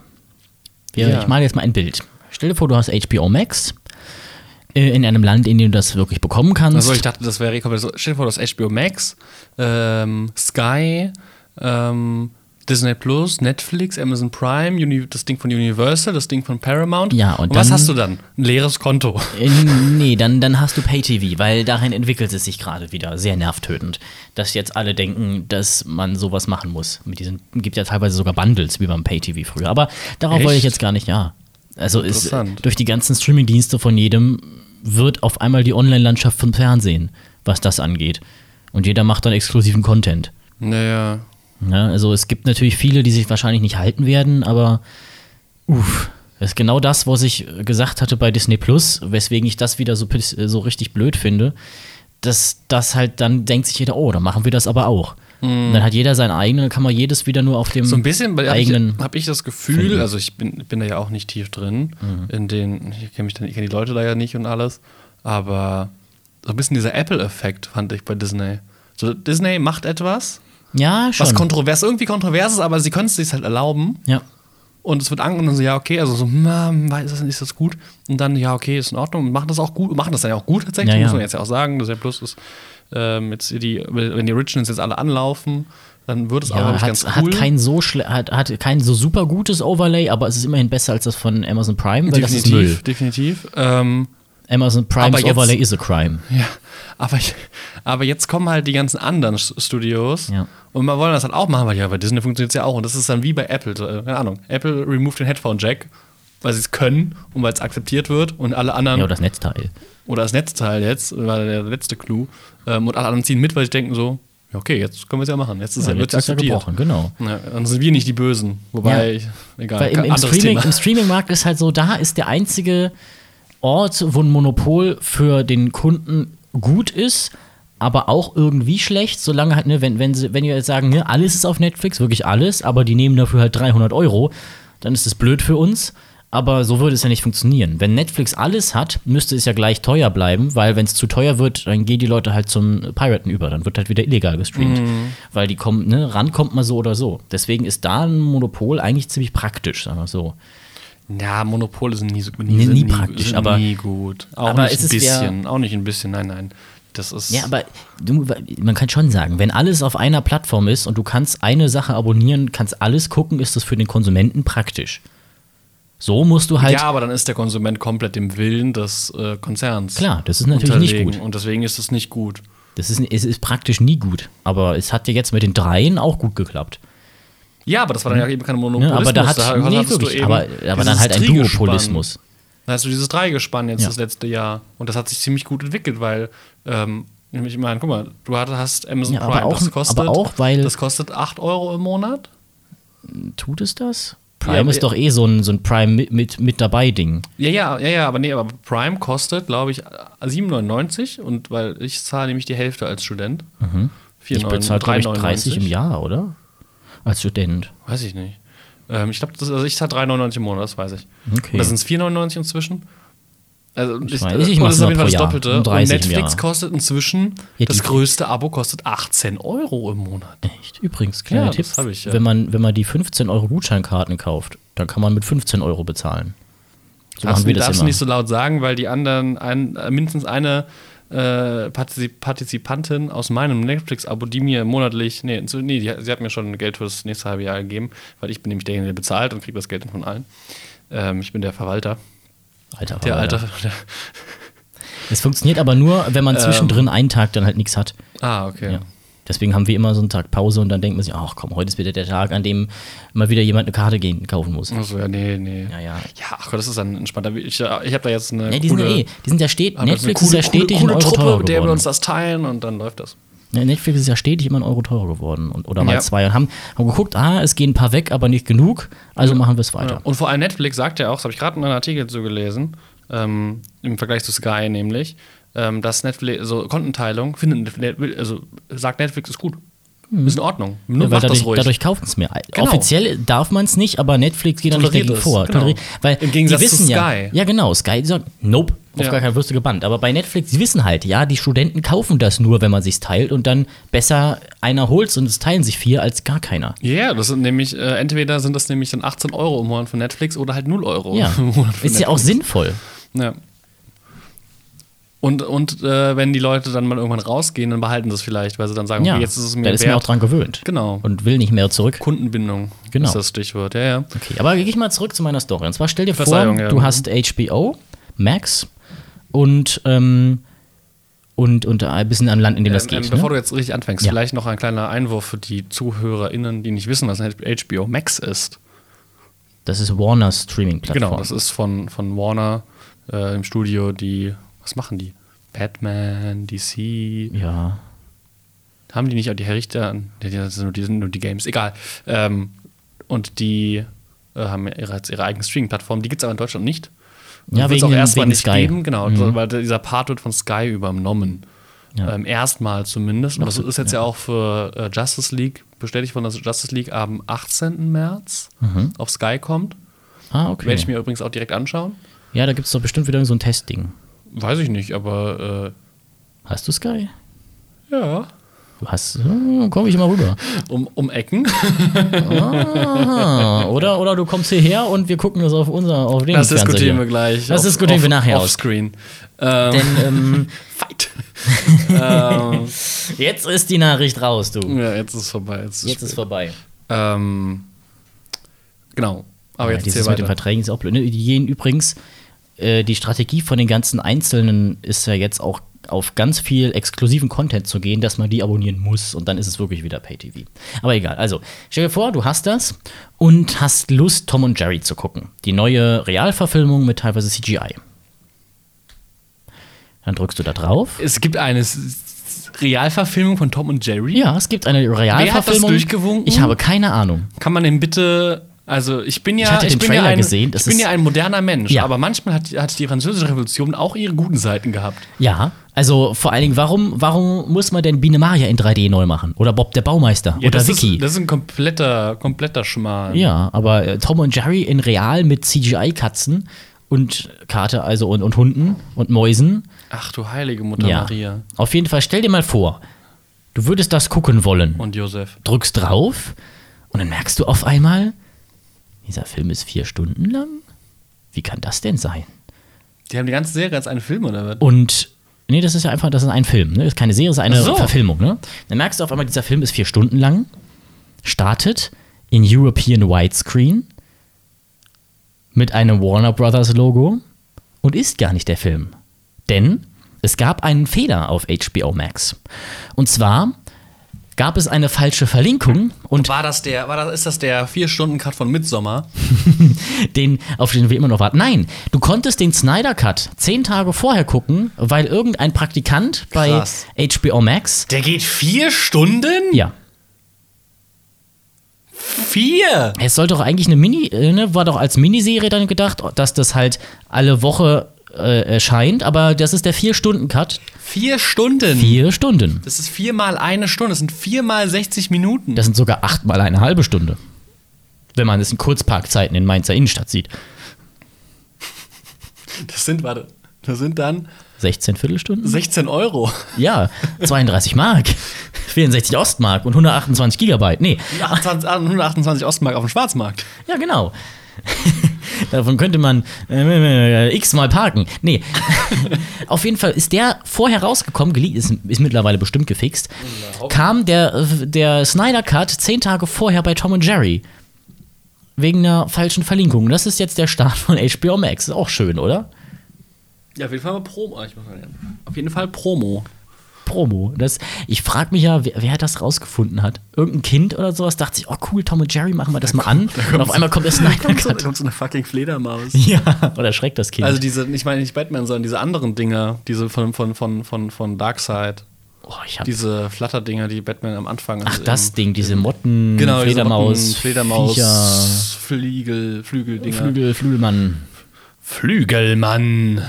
Wir, Ja. Ich male jetzt mal ein Bild. Stell dir vor, du hast HBO Max in einem Land, in dem du das wirklich bekommen kannst. also ich dachte, das wäre komplett so. Stell dir vor, du hast HBO Max, ähm, Sky, ähm, Disney Plus, Netflix, Amazon Prime, Uni das Ding von Universal, das Ding von Paramount. Ja, und was dann- hast du dann? Ein leeres Konto. Äh, nee, dann, dann hast du Pay-TV, weil dahin entwickelt es sich gerade wieder sehr nervtötend. Dass jetzt alle denken, dass man sowas machen muss. Mit diesen gibt ja teilweise sogar Bundles, wie beim Pay-TV früher. Aber darauf Echt? wollte ich jetzt gar nicht, ja. Also ist, durch die ganzen Streaming-Dienste von jedem wird auf einmal die Online-Landschaft vom Fernsehen, was das angeht. Und jeder macht dann exklusiven Content. Naja. Ja, also es gibt natürlich viele, die sich wahrscheinlich nicht halten werden, aber uff, das ist genau das, was ich gesagt hatte bei Disney Plus, weswegen ich das wieder so, so richtig blöd finde, dass das halt dann denkt sich jeder, oh, dann machen wir das aber auch. Und dann hat jeder seinen eigenen, dann kann man jedes wieder nur auf dem So ein bisschen habe ich, eigenen. hab ich das Gefühl, also ich bin, bin da ja auch nicht tief drin, in den, ich kenne mich dann- ich kenne die Leute da ja nicht und alles, aber so ein bisschen dieser Apple-Effekt, fand ich bei Disney. So, Disney macht etwas, Ja, schon. was kontrovers, irgendwie kontrovers ist, aber sie können es sich halt erlauben. ja. Und es wird angenommen, so, ja, okay, also so, weiß das nicht, ist das gut? Und dann, ja, okay, ist in Ordnung. Machen das auch gut, machen das dann ja auch gut tatsächlich, Ja, ja. muss man jetzt ja auch sagen. Disney Plus ist, ähm, jetzt die, wenn die Originals jetzt alle anlaufen, dann wird es auch, Ja, hat, ganz hat cool. kein so hat, hat kein so super gutes Overlay, aber es ist immerhin besser als das von Amazon Prime, weil das ist Müll. definitiv, definitiv. Ähm, Amazon Primes Aber jetzt- Overlay is a crime. Ja, aber, aber jetzt kommen halt die ganzen anderen Studios Ja. und wir wollen das halt auch machen, weil ja, bei Disney funktioniert es ja auch. Und das ist dann wie bei Apple, äh, keine Ahnung. Apple removed den Headphone Jack, weil sie es können und weil es akzeptiert wird und alle anderen, Ja, oder das Netzteil. oder das Netzteil jetzt, war der letzte Clou, ähm, und alle anderen ziehen mit, weil sie denken so, ja, okay, jetzt können wir es ja machen. Jetzt ist Ja, ja, jetzt ist ja gebrochen, genau. Ja, dann sind wir nicht die Bösen. Wobei, ich, egal, Weil im, im, Streaming, Thema. im Streaming-Markt ist halt so, da ist der einzige Ort, wo ein Monopol für den Kunden gut ist, aber auch irgendwie schlecht, solange halt, ne, wenn, wenn, sie, wenn die jetzt sagen, ne, alles ist auf Netflix, wirklich alles, aber die nehmen dafür halt 300 Euro, dann ist das blöd für uns. Aber so würde es ja nicht funktionieren. Wenn Netflix alles hat, müsste es ja gleich teuer bleiben, weil wenn es zu teuer wird, dann gehen die Leute halt zum Piraten über. Dann wird halt wieder illegal gestreamt. Mhm. Weil die kommen, ne, rankommt man so oder so. Deswegen ist da ein Monopol eigentlich ziemlich praktisch, sagen wir so. Ja, Monopole sind nie so nie, nie nie praktisch, sind aber- nie gut. Auch aber nicht ein ja- bisschen, auch nicht ein bisschen, nein, nein. Das ist Ja, aber du, man kann schon sagen, wenn alles auf einer Plattform ist und du kannst eine Sache abonnieren, kannst alles gucken, ist das für den Konsumenten praktisch. So musst du halt. ja, aber dann ist der Konsument komplett dem Willen des äh, Konzerns. Klar, das ist natürlich nicht gut. Und deswegen ist es nicht gut. Das ist, es ist praktisch nie gut. Aber es hat ja jetzt mit den dreien auch gut geklappt. Ja, aber das war dann ja eben kein Monopolismus. Ne? Aber da hat Da nee, hattest du wirklich, eben aber, aber dann halt ein. Duopolismus. Da hast du dieses Dreigespann jetzt Ja. das letzte Jahr. Und das hat sich ziemlich gut entwickelt, weil, ähm, nämlich, ich meine, guck mal, du hast- Amazon Ja, Prime, auch- das kostet, aber auch, weil- das kostet 8 Euro im Monat. Tut es das? Prime Ja, ist ja. doch eh so ein, so ein Prime mit, mit, mit dabei Ding. Ja, ja, ja, ja, aber nee, aber Prime kostet, glaube ich, 7,99 und weil ich zahle nämlich die Hälfte als Student. Mhm. Ich bezahle, glaube ich, 30 im Jahr, oder? Als Student. Weiß ich nicht. Ähm, ich glaube, also ich zahle 3,99 im Monat, das weiß ich. Okay. Da sind es 4,99 inzwischen. Also ich, ich das ist auf jeden Fall das. Doppelte. Um 30 und Netflix kostet inzwischen, Ja, das größte Abo kostet 18 Euro im Monat. Echt? Übrigens, kleiner Ja, Tipp. ich, ja. wenn, man, wenn man die 15 Euro Gutscheinkarten kauft, dann kann man mit 15 Euro bezahlen. So machen wir das darfst du nicht so laut sagen, weil die anderen, ein, mindestens eine äh, Partizip Partizipantin aus meinem Netflix-Abo, die mir monatlich, nee, nee die, sie hat mir schon Geld fürs nächste halbe Jahr gegeben, weil ich bin nämlich derjenige, der bezahlt und kriegt das Geld von allen. Ähm, ich bin der Verwalter. Alter, Der Verwalter. Alter. Der, Es funktioniert aber nur, wenn man zwischendrin einen Tag dann halt nichts hat. ah, okay. Ja. Deswegen haben wir immer so einen Tag Pause und dann denkt man sich, ach komm, heute ist wieder der Tag, an dem mal wieder jemand eine Karte gehen, kaufen muss. Achso, ja, nee, nee. Ja, ja. Ja, ach Gott, das ist dann entspannter. Ich, ich habe da jetzt eine Nee, die sind ja coole, eh, die sind ja stetig, Netflix ist ja stetig coole, Euro Truppe, mit der wir uns das teilen und dann läuft das. Ja, Netflix ist ja stetig immer ein Euro teurer geworden. Und, oder mal Ja. zwei. Und haben, haben geguckt, ah, es gehen ein paar weg, aber nicht genug, also machen wir es weiter. Ja. Und vor allem Netflix sagt ja auch, das habe ich gerade in einem Artikel zu gelesen, ähm, im Vergleich zu Sky nämlich, ähm, dass Netflix, also Kontenteilung, findet, Net- also sagt Netflix ist gut. Ist in Ordnung. Nur Mhm. Ja, weil dadurch, das ruhig. dadurch kaufen es mehr. Genau. Offiziell darf man es nicht, aber Netflix geht da nicht dagegen vor. genau. Weil Im Gegensatz die zu wissen ja, Sky. Ja, genau. Sky sagt, nope, auf Ja. gar keinen wirst du gebannt. Aber bei Netflix, die wissen halt, ja, die Studenten kaufen das nur, wenn man sich teilt und dann besser einer holt und es teilen sich vier als gar keiner. Ja, das sind nämlich, äh, entweder sind das nämlich dann 18 Euro im Monat von Netflix oder halt 0 Euro Ja, im Monat von ist ja auch Netflix. sinnvoll. Ja. Und, und äh, wenn die Leute dann mal irgendwann rausgehen, dann behalten sie es vielleicht, weil sie dann sagen, Ja, okay, jetzt ist es mir da ist wert. mir auch dran gewöhnt. Genau. Und will nicht mehr zurück. Kundenbindung Genau. ist das Stichwort. Ja, ja. Okay, aber gehe ich mal zurück zu meiner Story. Und zwar stell dir vor, ja. du hast HBO, Max und, ähm, und, und ein bisschen an Land, in dem das Ähm, geht. ähm, bevor ne? du jetzt richtig anfängst, Ja. vielleicht noch ein kleiner Einwurf für die ZuhörerInnen, die nicht wissen, was HBO Max ist. Das ist Warner Streaming-Plattform. Genau, das ist von, von Warner äh, im Studio, die, was machen die? Batman, DC, Ja. haben die nicht auch die Herr Richter? Nee, das sind nur die, sind nur die Games, egal. Ähm, und die äh, haben ihre, ihre eigene Streaming-Plattform, die gibt es aber in Deutschland nicht. Ja, wird's wegen- auch erstmal nicht Sky. geben, genau, Mhm. weil dieser Part wird von Sky übernommen. Ja. Ähm, erstmal zumindest. Und das ist jetzt ja, auch für äh, Justice League bestätigt worden, dass Justice League am 18. März auf Sky kommt. Ah, okay. Werde ich mir übrigens auch direkt anschauen. ja, da gibt es doch bestimmt wieder so ein Testding. Weiß ich nicht, aber Hast du Sky? Ja. Hast. Hm, komm ich mal rüber. Um, um Ecken. Ah, oder, oder du kommst hierher und wir gucken das auf unser auf den Das Fernseher diskutieren hier. wir gleich. Das auf- diskutieren auf- wir nachher. Offscreen. Ähm, Denn ähm, Fight. ähm, jetzt ist die Nachricht raus, du. ja, jetzt ist es vorbei. Jetzt ist, Jetzt ist vorbei. ähm, genau. Aber Ja, jetzt dieses mit den. Verträgen ist auch blöd. Ne? Die gehen übrigens, äh, die Strategie von den ganzen Einzelnen ist ja jetzt auch auf ganz viel exklusiven Content zu gehen, dass man die abonnieren muss und dann ist es wirklich wieder Pay-TV. Aber egal, also stell dir vor, du hast das und hast Lust, Tom und Jerry zu gucken. Die neue Realverfilmung mit teilweise CGI. Dann drückst du da drauf. Es gibt eine Realverfilmung von Tom und Jerry. Ja, es gibt eine Realverfilmung. durchgewunken? Ich habe keine Ahnung. Kann man denn bitte. Also ich bin ja, Ich den bin Trailer ja ein, gesehen, das ich bin ja ein moderner Mensch, Ja. aber manchmal hat, hat die französische Revolution auch ihre guten Seiten gehabt. Ja, also vor allen Dingen, warum, warum muss man denn Biene Maria in 3D neu machen? Oder Bob der Baumeister? Ja, oder das Vicky? Ist, das ist ein kompletter, kompletter Schmarrn. Ja, aber äh, Tom und Jerry in real mit CGI-Katzen und Karte, also und, und Hunden und Mäusen. Ach du heilige Mutter Ja. Maria Auf jeden Fall, stell dir mal vor, du würdest das gucken wollen, und Josef. drückst drauf und dann merkst du auf einmal, dieser Film ist vier Stunden lang? Wie kann das denn sein? Die haben die ganze Serie als einen Film oder was? Und nee, das ist ja einfach, das ist ein Film, ne? Das ist keine Serie, das ist eine Ach so. Verfilmung, ne? Dann merkst du auf einmal, dieser Film ist vier Stunden lang, startet in European Widescreen mit einem Warner Brothers Logo und ist gar nicht der Film. Denn es gab einen Fehler auf HBO Max. Und zwar gab es eine falsche Verlinkung und War das der, war das, ist das der 4-Stunden-Cut von Midsommar? den, auf den wir immer noch warten. Nein, du konntest den Snyder Cut zehn Tage vorher gucken, weil irgendein Praktikant Krass. bei HBO Max Der geht vier Stunden? Ja. Vier! Es sollte doch eigentlich eine Mini, äh, ne, war doch als Miniserie dann gedacht, dass das halt alle Woche äh, erscheint, aber das ist der Vier-Stunden-Cut. Vier Stunden! Vier Stunden. Das ist viermal eine Stunde, das sind viermal 60 Minuten. Das sind sogar achtmal eine halbe Stunde. Wenn man es in Kurzparkzeiten in Mainzer Innenstadt sieht. Das sind, warte, das sind dann 16 Viertelstunden? 16 Euro. Ja, 32 Mark. 64 Ostmark und 128 Gigabyte. Nee, 128 128 Ostmark auf dem Schwarzmarkt. Ja, genau. Davon könnte man äh, x-mal parken. Nee. Auf jeden Fall ist der vorher rausgekommen, ist, ist mittlerweile bestimmt gefixt. Kam der, der Snyder Cut zehn Tage vorher bei Tom und Jerry. Wegen einer falschen Verlinkung. Das ist jetzt der Start von HBO Max. Ist auch schön, oder? Ja, auf jeden Fall mal Promo. Ich muss mal. Auf jeden Fall Promo. Promo. Das, ich frage mich ja, wer, wer das rausgefunden hat. Irgendein Kind oder sowas dachte sich, oh cool, Tom und Jerry, machen wir das mal an. Und auf einmal kommt der Snyder Da kommt so, da Cut. kommt so eine fucking Fledermaus. Ja, oder schreckt das Kind. Also diese, ich meine nicht Batman, sondern diese anderen Dinger, diese von, von, von, von, von Darkseid. oh, Diese Flatterdinger, die Batman am Anfang. ach, also das im- Ding, diese Motten, Genau, diese Fledermaus, Motten, Fledermaus, Viecher, Flügel, Flügeldinger. Flügel, Flügelmann. Flügelmann.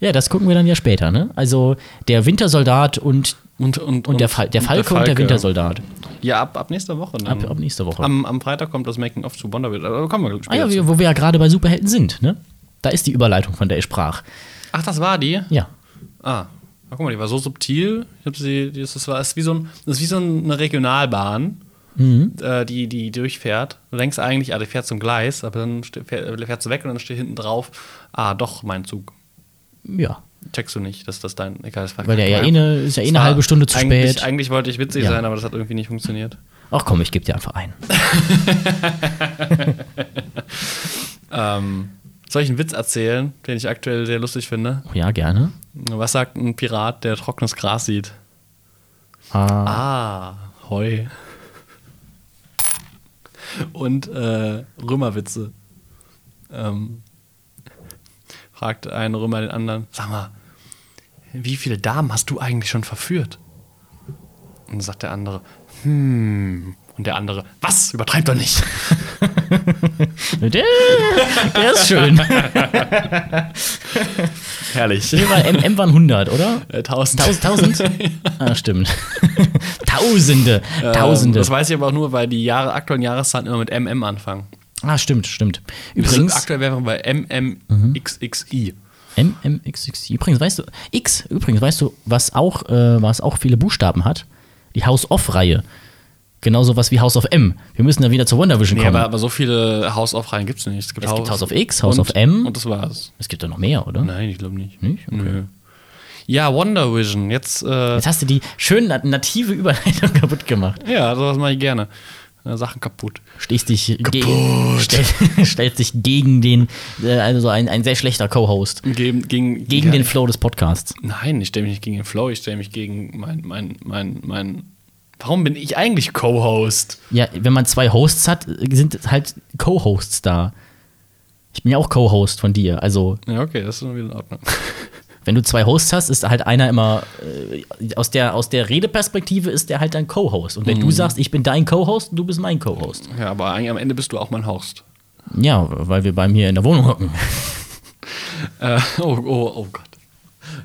Ja, das gucken wir dann ja später, ne? Also der Wintersoldat und, Und, und, und, der, Fal der Falke und der Wintersoldat. Ja, ab, ab nächster Woche. Ab, ab nächste Woche. am, am Freitag kommt das Making-of zu WandaVision. Da kommen wir ah später ja, zu. wir- wo wir ja gerade bei Superhelden sind, ne? Da ist die Überleitung, von der ich sprach. Ach, das war die? Ja. Ah, Na, guck mal, die war so subtil. Ich hab sie, das, war, das ist wie so, ein, das ist wie so eine Regionalbahn, Mhm. äh, die, die durchfährt. Du denkst eigentlich, ah, die fährt zum Gleis, aber dann fährt, fährt sie weg und dann steht hinten drauf, ah, doch, mein Zug. Ja. Checkst du nicht, dass das dein, egal, das war Weil der ja war- eh eine, ist ja eh eine halbe Stunde zu eigentlich, spät. Eigentlich wollte ich witzig Ja. sein, aber das hat irgendwie nicht funktioniert. Ach komm, ich gebe dir einfach ein. Ähm, soll ich einen Witz erzählen, den ich aktuell sehr lustig finde? Oh, ja, gerne. Was sagt ein Pirat, der trockenes Gras sieht? Ah, Ah, Heu. Und äh, Römerwitze. Ähm, fragt ein Römer den anderen, sag mal, wie viele Damen hast du eigentlich schon verführt? Und dann sagt der andere, hm. Und der andere, was? Übertreib doch nicht. der, der ist schön. Herrlich. M, M waren 100, oder? Äh, tausend. 1000? 1000? Ah, stimmt. Tausende. Tausende. Ähm, das weiß ich aber auch nur, weil die Jahre, aktuellen Jahreszahlen immer mit MM anfangen. Ah, stimmt, stimmt. Übrigens, aktuell wären wir bei MMXXI. MMXXI. Übrigens, weißt du, X, übrigens, weißt du, was auch, äh, was auch viele Buchstaben hat? Die House-of-Reihe. Genauso was wie House of M. Wir müssen dann wieder zur Wonder Vision Nee, kommen. aber, aber so viele House of Reihen gibt es nicht. Es gibt, Es gibt House of X, House und, of M. Und das war's. es gibt ja noch mehr, oder? Nein, ich glaube nicht. Nicht? Okay. Nö. Ja, Wonder Vision. Jetzt, äh, Jetzt hast du die schön na- native Überleitung kaputt gemacht. ja, sowas mache ich gerne. Äh, Sachen kaputt. Stehst dich gegen, stell, stellst dich gegen den, äh, also ein, ein sehr schlechter Co-Host. Gegen, gegen, Gegen ja, den Flow des Podcasts. Nein, ich stelle mich nicht gegen den Flow, ich stelle mich gegen mein, mein, mein, mein. Warum bin ich eigentlich Co-Host? Ja, wenn man zwei Hosts hat, sind halt Co-Hosts da. Ich bin ja auch Co-Host von dir. Also, Ja, okay, das ist wieder in Ordnung. Wenn du zwei Hosts hast, ist halt einer immer äh, aus, der, aus der Redeperspektive ist der halt dein Co-Host. Und wenn Mhm. du sagst, ich bin dein Co-Host, du bist mein Co-Host. Ja, aber eigentlich am Ende bist du auch mein Host. Ja, weil wir bei mir in der Wohnung hocken. Äh, oh, oh, oh Gott.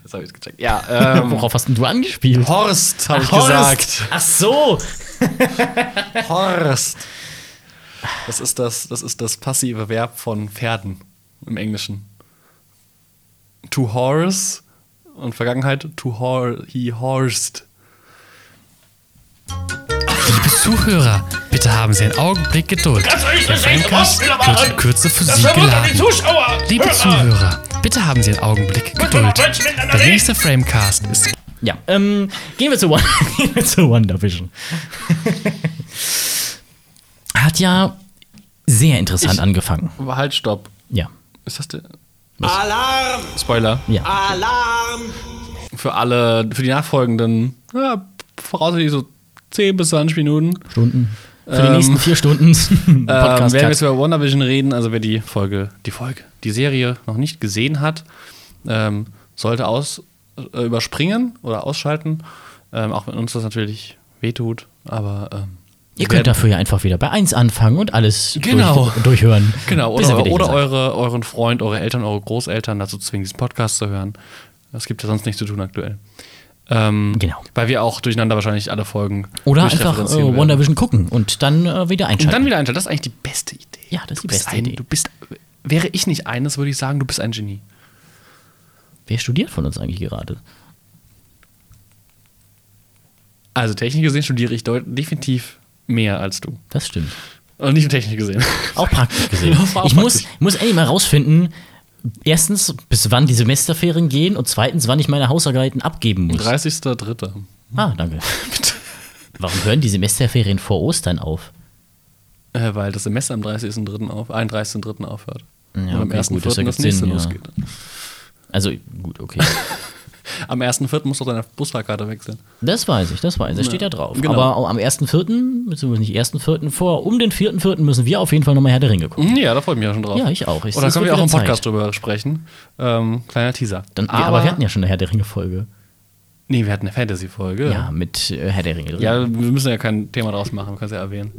Jetzt habe ich es gecheckt. Ja, ähm, Worauf hast denn du angespielt? Horst, habe ich Horst. gesagt. Ach so. Horst. Das ist das, das ist das passive Verb von Pferden im Englischen. To horse und Vergangenheit to hor he horsed. Liebe Zuhörer, bitte haben Sie einen Augenblick Geduld. Der Framecast wird in Kürze für Sie geladen. Liebe Zuhörer, bitte haben Sie einen Augenblick Geduld. Der nächste Framecast ist Ja, ähm, gehen wir zu, One gehen wir zu Wonder Vision. Hat ja sehr interessant Ich- angefangen. Aber halt, stopp. Ja. Ist das der? Alarm! Spoiler. Ja. Alarm! Für alle, für die nachfolgenden, ja, voraussichtlich so 10 bis 20 Minuten. Stunden. Für die Ähm, nächsten vier Stunden Ähm, werden wir jetzt über WandaVision reden, also wer die Folge, die Folge, die Serie noch nicht gesehen hat, ähm, sollte aus, äh, überspringen oder ausschalten. Ähm, auch wenn uns das natürlich wehtut, aber ähm, Ihr könnt dafür ja einfach wieder bei 1 anfangen und alles Genau. durch, durchhören. Genau, er oder, oder eure, euren Freund, eure Eltern, eure Großeltern dazu zwingen, diesen Podcast zu hören. Das gibt ja sonst nichts zu tun aktuell. Ähm, Genau. Weil wir auch durcheinander wahrscheinlich alle Folgen Oder einfach äh, werden. Wonder Vision gucken und dann äh, wieder Und einschalten. dann wieder einschalten. Das ist eigentlich die beste Idee. Ja, das ist die Du bist beste ein, Idee. Du bist, wäre ich nicht eines, würde ich sagen, du bist ein Genie. Wer studiert von uns eigentlich gerade? Also technisch gesehen studiere ich definitiv mehr als du. Das stimmt. Und nicht nur technisch gesehen. Auch praktisch gesehen. Auch ich muss, muss endlich mal rausfinden, erstens, bis wann die Semesterferien gehen und zweitens, wann ich meine Hausarbeiten abgeben muss. 30.3. Ah, danke. Warum hören die Semesterferien vor Ostern auf? Äh, weil das Semester am 30.3. auf, 31.3. aufhört. Ja, Und am okay, 1.4. gut, das das, ergibt nächste Sinn, ja. losgeht. Also, gut, okay. Am 1.4. musst du deine Busfahrkarte wechseln. Das weiß ich, das weiß ich, das steht ja drauf. genau. Aber am 1.4., beziehungsweise nicht 1.4., vor, um den 4.4. müssen wir auf jeden Fall nochmal Herr der Ringe gucken. Ja, da freue ich mich auch schon drauf. Ja, ich auch. Ich- Oder es können wir auch im Podcast Zeit. drüber sprechen. Ähm, kleiner Teaser. Dann, aber, aber wir hatten ja schon eine Herr der Ringe-Folge. Nee, wir hatten eine Fantasy-Folge. Ja, mit äh, Herr der Ringe drin. Ja, wir müssen ja kein Thema draus machen, wir können es ja erwähnen.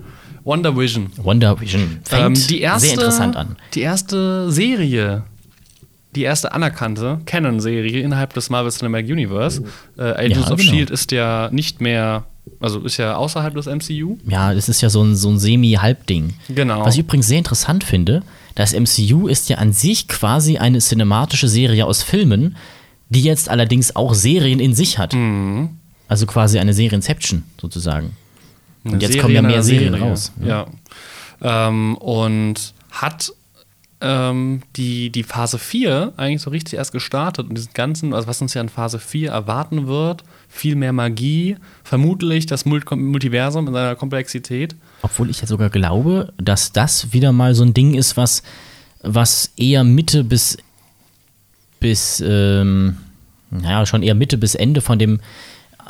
Wonder Vision. Wonder Vision fängt Ähm, die erste, sehr interessant an. Die erste Serie, die erste anerkannte Canon-Serie innerhalb des Marvel Cinematic Universe. Äh, Agents Ja, of genau. S.H.I.E.L.D. ist ja nicht mehr, also ist ja außerhalb des MCU. Ja, das ist ja so ein, so ein Semi-Halbding. Genau. Was ich übrigens sehr interessant finde, das MCU ist ja an sich quasi eine cinematische Serie aus Filmen, die jetzt allerdings auch Serien in sich hat. Mhm. Also quasi eine Serienception sozusagen. Und Eine jetzt Serie kommen ja mehr Serien Serie. raus. Ja. Ähm, und hat ähm, die, die Phase 4 eigentlich so richtig erst gestartet und diesen ganzen, also was uns ja in Phase 4 erwarten wird, viel mehr Magie, vermutlich das Mult Multiversum in seiner Komplexität. Obwohl ich ja sogar glaube, dass das wieder mal so ein Ding ist, was, was eher Mitte bis, bis ähm, naja, schon eher Mitte bis Ende von dem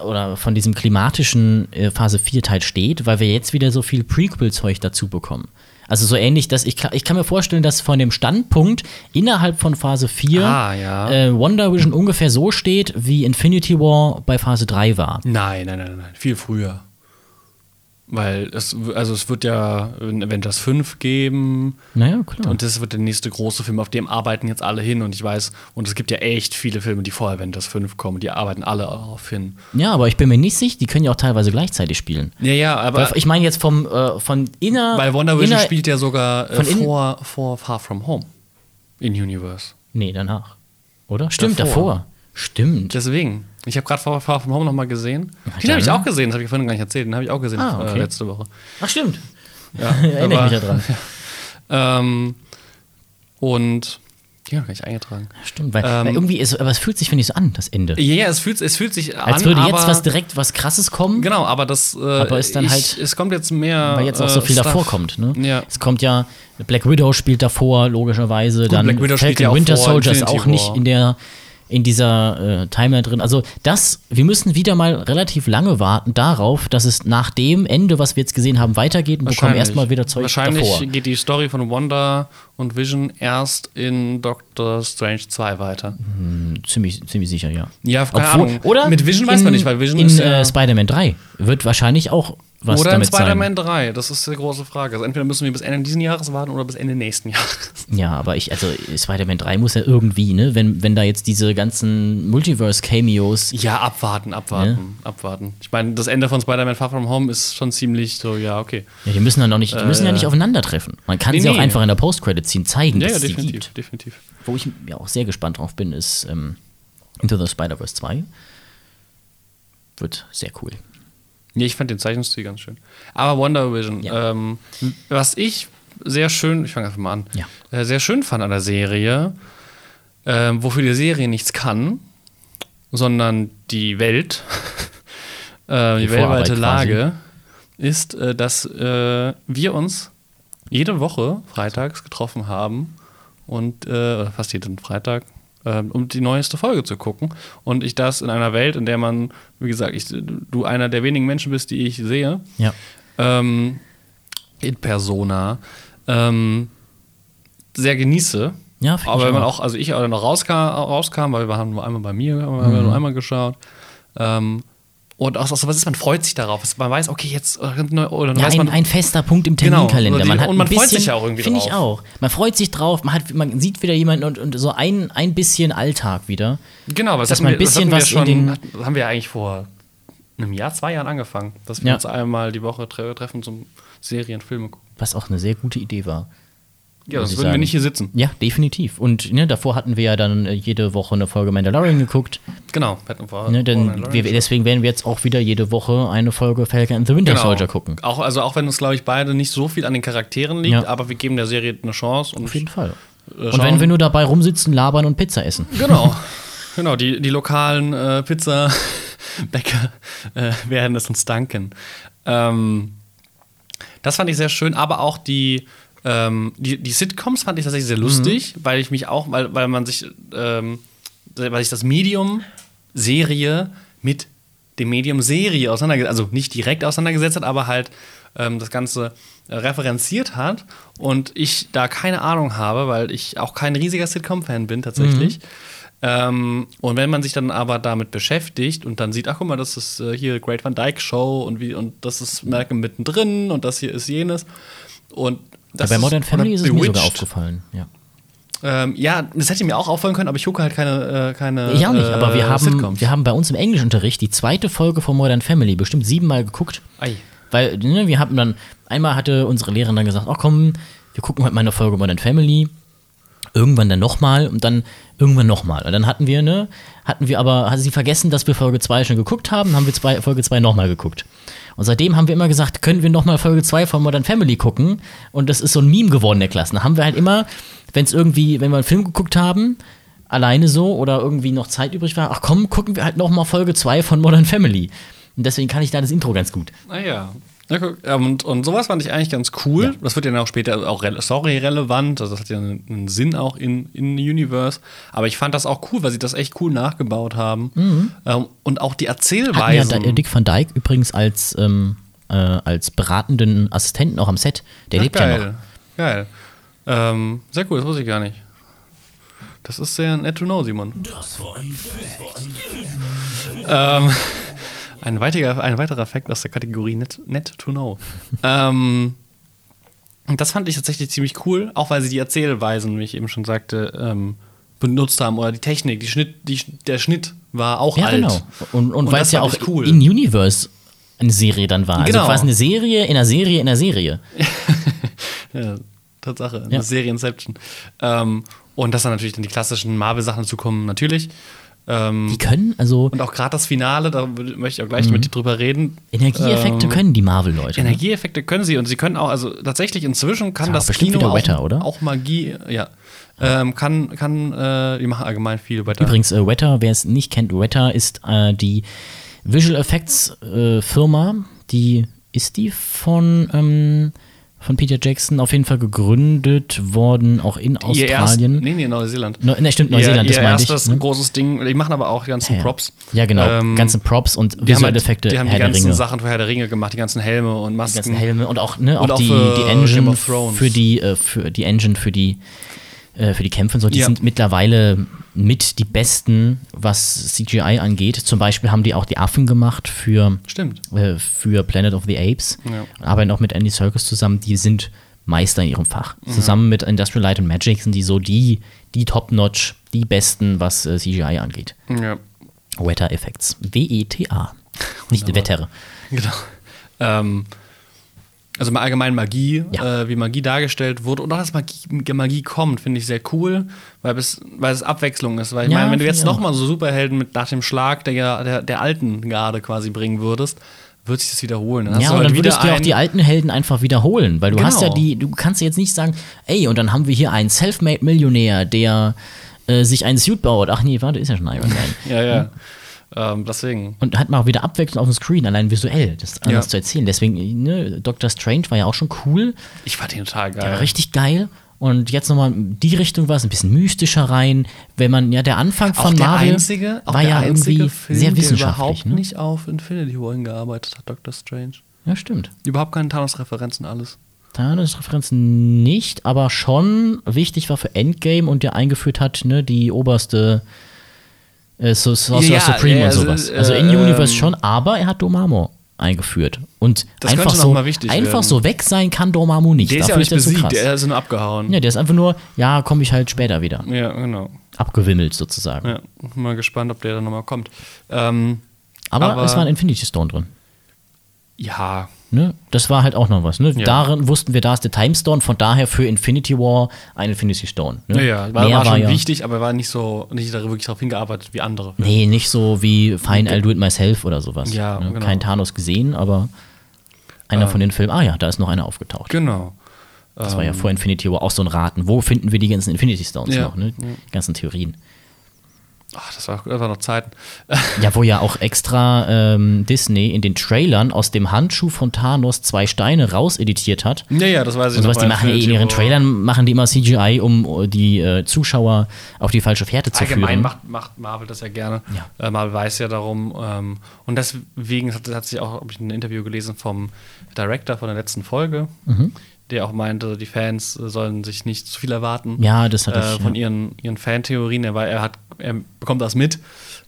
oder von diesem klimatischen äh, Phase 4 Teil steht, weil wir jetzt wieder so viel Prequel-Zeug dazu bekommen. Also so ähnlich, dass ich, kann- ich kann mir vorstellen, dass von dem Standpunkt innerhalb von Phase 4 Ah, ja. äh, Wonder Vision ungefähr so steht, wie Infinity War bei Phase 3 war. Nein, nein, nein, nein, viel früher. Weil es, also es wird ja ein Avengers 5 geben Naja, klar. und das wird der nächste große Film, auf dem arbeiten jetzt alle hin und ich weiß, und es gibt ja echt viele Filme, die vor Avengers 5 kommen, die arbeiten alle darauf hin. ja, aber ich bin mir nicht sicher, die können ja auch teilweise gleichzeitig spielen. Ja, ja, aber Weil ich meine jetzt vom äh, von inner. weil Wonder Vision inner, spielt ja sogar äh, vor, vor Far From Home in Universe. Nee, danach. Oder? Stimmt, Davor. davor. Stimmt. Deswegen. Ich habe gerade Far From Home nochmal gesehen. Den habe ich auch gesehen, das habe ich vorhin gar nicht erzählt. Den habe ich auch gesehen Ah, äh, okay. letzte Woche. Ach, stimmt. Ja, Erinnere aber- ich mich daran. Ähm, und ja, gar nicht eingetragen. Stimmt, weil, Ähm, weil irgendwie ist, aber es fühlt sich, finde ich, so an, das Ende. Ja, ja, es fühlt, es fühlt sich an, Als würde aber, jetzt was direkt was krasses kommen, Genau, aber das. Äh, Aber ist dann ich, halt- Es kommt jetzt mehr. weil jetzt auch so äh, viel Stuff. davor kommt. Ne? Ja. Es kommt ja, Black Widow spielt davor, logischerweise. dann Black Widow spielt Falcon ja auch Winter Soldier ist auch nicht in der in dieser äh, Timeline drin. Also das, wir müssen wieder mal relativ lange warten darauf, dass es nach dem Ende, was wir jetzt gesehen haben, weitergeht und bekommen Wahrscheinlich. erstmal wieder Zeug Wahrscheinlich davor. geht die Story von Wanda und Vision erst in Doctor Strange 2 weiter. Ziemlich, ziemlich sicher, ja. Ja, keine Obwohl, Ahnung. Oder Mit Vision weiß man nicht, weil Vision in, ist ja. äh, Spider-Man 3 wird wahrscheinlich auch was oder in damit Spider-Man sein. 3, das ist die große Frage. Also entweder müssen wir bis Ende dieses Jahres warten oder bis Ende nächsten Jahres. Ja, aber ich, also Spider-Man 3 muss ja irgendwie, ne, wenn, wenn da jetzt diese ganzen Multiverse-Cameos. Ja, abwarten, abwarten, abwarten. Ich meine, das Ende von Spider-Man Far From Home ist schon ziemlich so, ja, okay. Ja, die müssen dann noch nicht, die müssen ja nicht aufeinandertreffen. Man kann nee, sie auch nee. einfach in der Post-Credit-Scene zeigen, Ja, dass ja, es die definitiv, gibt. definitiv. Wo ich ja auch sehr gespannt drauf bin, ist ähm, Into the Spider-Verse 2. Wird sehr cool. Nee, ich fand den Zeichenstil ganz schön. Aber Wonder Vision, Ja. ähm, was ich sehr schön, ich fange einfach mal an, Ja. äh, sehr schön fand an der Serie, ähm, wofür die Serie nichts kann, sondern die Welt, äh, die, Die weltweite Lage, ist, äh, dass äh, wir uns jede Woche freitags getroffen haben und äh, fast jeden Freitag, äh, um die neueste Folge zu gucken. Und ich das in einer Welt, in der man, wie gesagt, ich, du einer der wenigen Menschen bist, die ich sehe, Ja. ähm, in Persona, ähm, sehr genieße. Ja, Aber wenn man auch. also ich auch noch rauskam, rauskam weil wir haben nur einmal bei mir, haben wir nur einmal geschaut. Ähm, und auch so, was ist, man freut sich darauf. Man weiß, okay, jetzt, äh, neu- oder Ja, ein, man, ein fester Punkt im Genau. Terminkalender. Und die- Man hat und man ein freut bisschen, sich ja auch irgendwie Finde ich auch. Man freut sich drauf, man, hat, man sieht wieder jemanden und, und so ein, ein bisschen Alltag wieder. genau, das dass man ein bisschen was wir in schon, das haben wir ja eigentlich vor einem Jahr, zwei Jahren angefangen, dass wir Ja. uns einmal die Woche tre treffen zum Serien, Filme gucken. Was auch eine sehr gute Idee war. Ja, sonst würden wir nicht hier sitzen. Ja, definitiv. Und ne, davor hatten wir ja dann äh, jede Woche eine Folge Mandalorian geguckt. Genau. wir hatten vor- Ne, denn wir, deswegen werden wir jetzt auch wieder jede Woche eine Folge Falcon and the Winter Genau. Soldier gucken. Auch, also auch wenn uns, glaube ich, beide nicht so viel an den Charakteren liegt, Ja. aber wir geben der Serie eine Chance. Und Auf jeden Fall. äh, Und schauen- wenn wir nur dabei rumsitzen, labern und Pizza essen. Genau. Genau, die, die lokalen äh, Pizza-Bäcker äh, werden es uns danken. Ähm, das fand ich sehr schön, aber auch die, ähm, die, die Sitcoms fand ich tatsächlich sehr lustig, weil ich mich auch, weil, weil man sich, ähm, weil ich das Medium Serie mit dem Medium Serie auseinandergesetzt, also nicht direkt auseinandergesetzt hat, aber halt ähm, das Ganze äh, referenziert hat. Und ich da keine Ahnung habe, weil ich auch kein riesiger Sitcom-Fan bin tatsächlich. Ähm, und wenn man sich dann aber damit beschäftigt und dann sieht, ach guck mal, das ist äh, hier Great Van Dyke Show und wie und das ist Malcolm mittendrin und das hier ist jenes. Und das bei Modern ist- Family ist es mir sogar aufgefallen. Ja. Ähm, ja, das hätte mir auch auffallen können, aber ich gucke halt keine, äh, keine Ich auch nicht, äh, aber wir haben, Sitcoms. wir haben bei uns im Englischunterricht die zweite Folge von Modern Family bestimmt siebenmal geguckt. Ei. Weil ne, wir haben dann, einmal hatte unsere Lehrerin dann gesagt, ach komm, wir gucken heute mal eine Folge Modern Family. Irgendwann dann nochmal und dann irgendwann nochmal. Und dann hatten wir, ne, hatten wir aber, hat sie vergessen, dass wir Folge 2 schon geguckt haben, haben wir zwei, Folge 2 nochmal geguckt. Und seitdem haben wir immer gesagt, können wir nochmal Folge 2 von Modern Family gucken? Und das ist so ein Meme geworden der Klasse. Da haben wir halt immer, wenn es irgendwie, wenn wir einen Film geguckt haben, alleine so oder irgendwie noch Zeit übrig war, ach komm, gucken wir halt nochmal Folge 2 von Modern Family. Und deswegen kann ich da das Intro ganz gut. Naja. Ja, guck, ähm, und, und sowas fand ich eigentlich ganz cool. Ja. Das wird ja dann auch später auch re story-relevant. Also das hat ja einen, einen Sinn auch in, in Universe. Aber ich fand das auch cool, weil sie das echt cool nachgebaut haben. Ähm, und auch die Mhm. Hatten ja Dick van Dyke übrigens als, ähm, äh, als beratenden Assistenten auch am Set. Der Ach, lebt geil. ja noch. Geil. Ähm, sehr cool, das wusste ich gar nicht. Das ist sehr nett to know, Simon. Ähm, ein, weiterer, ein weiterer Fakt aus der Kategorie net, net to know. ähm, und das fand ich tatsächlich ziemlich cool, auch weil sie die Erzählweisen, wie ich eben schon sagte, ähm, benutzt haben. Oder die Technik, die Schnitt, die, der Schnitt war auch Ja, alt. genau. Und, und, Und weil es ja auch cool. in Universe eine Serie dann war. Genau. Also quasi eine Serie in einer Serie in einer Serie. Ja, Tatsache, Ja. eine Serie Inception. Ähm, Und dass dann natürlich dann die klassischen Marvel-Sachen dazu kommen, natürlich. Ähm, Die können, also und auch gerade das Finale, da möchte ich auch gleich mit dir drüber reden. Energieeffekte Ähm, können die Marvel-Leute. ne? Energieeffekte können sie und sie können auch, also tatsächlich inzwischen kann Ja, das bestimmt Kino wieder auch, Wetter, oder? auch Magie, ja. Ähm, kann, kann, äh, die machen allgemein viel Wetter. Übrigens, äh, Weta, wer es nicht kennt, Weta ist äh, die Visual Effects äh, Firma, die ist die von, ähm, von Peter Jackson auf jeden Fall gegründet worden, auch in Ihr erst, Australien. nee, nee, Neuseeland. Ne, ne, stimmt, Neuseeland, ihr, das ihr meinte ich. erstes ne? großes Ding. Die machen aber auch die ganzen Ja. Props. Ja, genau. Ähm, ganzen Props und Die haben, visuelle halt, Effekte, die haben die Herr der ganzen. Sachen für Herr der Ringe gemacht, die ganzen Helme und die Masken. ganzen Helme und auch, ne, auch, Und auch die, die Engine für die, äh, für die Engine für die äh, für die Kämpfe und so, die Ja. sind mittlerweile mit die besten, was CGI angeht. Zum Beispiel haben die auch die Affen gemacht für, Stimmt. äh, für Planet of the Apes. Ja. Arbeiten auch mit Andy Serkis zusammen. Die sind Meister in ihrem Fach. Zusammen mit Industrial Light and Magic sind die so die, die Top-Notch, die besten, was äh, CGI angeht. Ja, Weta Effects. W-E-T-A. Nicht Wetter. genau. Ähm, also mal allgemein Magie, Ja. äh, wie Magie dargestellt wurde und auch, dass Magie, Magie kommt, finde ich sehr cool, weil es, weil es Abwechslung ist. Weil ich Ja, meine, wenn du jetzt nochmal so Superhelden mit nach dem Schlag der, der, der alten Garde quasi bringen würdest, wird sich das wiederholen. Dann Ja, und halt dann würdest du auch die alten Helden einfach wiederholen, weil du Genau. hast ja die, du kannst jetzt nicht sagen, ey, und dann haben wir hier einen Selfmade-Millionär, der äh, sich einen Suit baut. Ach nee, warte, ist ja schon Iron Man. Ja, ja. Ähm, deswegen. und hat mal wieder Abwechslung auf dem Screen, allein visuell, das anders Ja. zu erzählen. Deswegen, ne, Doctor Strange war ja auch schon cool, Ich fand den total geil. der war richtig geil. Und jetzt nochmal die Richtung war es ein bisschen mystischer rein, wenn man, ja, der Anfang auch von der Marvel einzige, auch war der ja irgendwie Film, sehr der wissenschaftlich. überhaupt Ne? nicht auf Infinity War hingearbeitet hat, Doctor Strange. Ja, stimmt. Überhaupt keine Thanos-Referenzen, alles. Thanos-Referenzen nicht, aber schon wichtig war für Endgame und der eingeführt hat, ne, die oberste so Sorcerer Ja, Supreme ja, und also, sowas. äh, Also in Universe ähm, schon, aber er hat Dormammu eingeführt. Und Das einfach so, wichtig einfach so weg sein kann Dormammu nicht. Der ist ja Dafür nicht besiegt, der ist nur abgehauen. ja, der ist einfach nur, ja, komme ich halt später wieder. Ja, genau. Abgewimmelt sozusagen. Ja, mal gespannt, ob der dann nochmal kommt. Ähm, Aber, Aber- es war ein Infinity Stone drin. ja, Ne? Das war halt auch noch was. Ne? Ja. Darin wussten wir, da ist der Time Stone, von daher für Infinity War ein Infinity Stone. Ne? ja, ja, war, war schon ja, wichtig, aber war nicht so, nicht da wirklich darauf hingearbeitet wie andere. Nee, nicht so wie Fine, I'll do it myself oder sowas. Ja, ne? genau. Kein Thanos gesehen, aber einer von den Filmen, ah ja, da ist noch einer aufgetaucht. Genau. Das war ja vor Infinity War auch so ein Raten. Wo finden wir die ganzen Infinity Stones Ja, noch? Ne? Die ganzen Theorien. Ach, das war, das war noch Zeiten. Ja, wo ja auch extra ähm, Disney in den Trailern aus dem Handschuh von Thanos zwei Steine rauseditiert hat. ja, ja, das weiß ich Und sowas, die machen in ihren. Trailern machen die immer CGI, um die äh, Zuschauer auf die falsche Fährte zu Allgemein führen. macht, macht Marvel das ja gerne. Ja. Äh, Marvel weiß ja darum. Ähm, und deswegen hat, hat sich auch, habe ich ein Interview gelesen vom Director von der letzten Folge, Mhm. Der auch meinte, die Fans äh, sollen sich nicht zu viel erwarten Ja, das hat äh, ich, von ja. ihren, ihren Fantheorien. Er, war, er, hat, er bekommt das mit,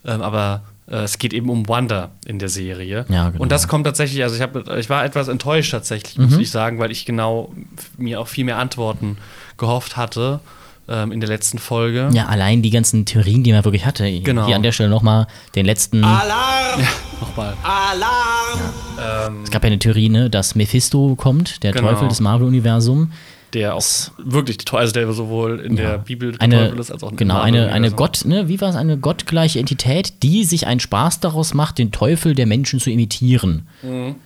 ähm, aber äh, es geht eben um Wanda in der Serie. Ja, genau. Und das kommt tatsächlich, also ich, hab, ich war etwas enttäuscht tatsächlich, Mhm. muss ich sagen, weil ich genau mir auch viel mehr Antworten gehofft hatte ähm, in der letzten Folge. Ja, allein die ganzen Theorien, die man wirklich hatte. Genau. Hier an der Stelle nochmal den letzten. Alarm! Nochmal. Alarm! Es gab ja eine Theorie, ne, dass Mephisto kommt, der Genau. Teufel des Marvel-Universums. Der auch wirklich also der sowohl in der Bibel der Eine, Teufel ist, als auch im genau, eine, eine Marvel-Universum. Gott, ne, wie war es, eine gottgleiche Entität, die sich einen Spaß daraus macht, den Teufel der Menschen zu imitieren. Mhm.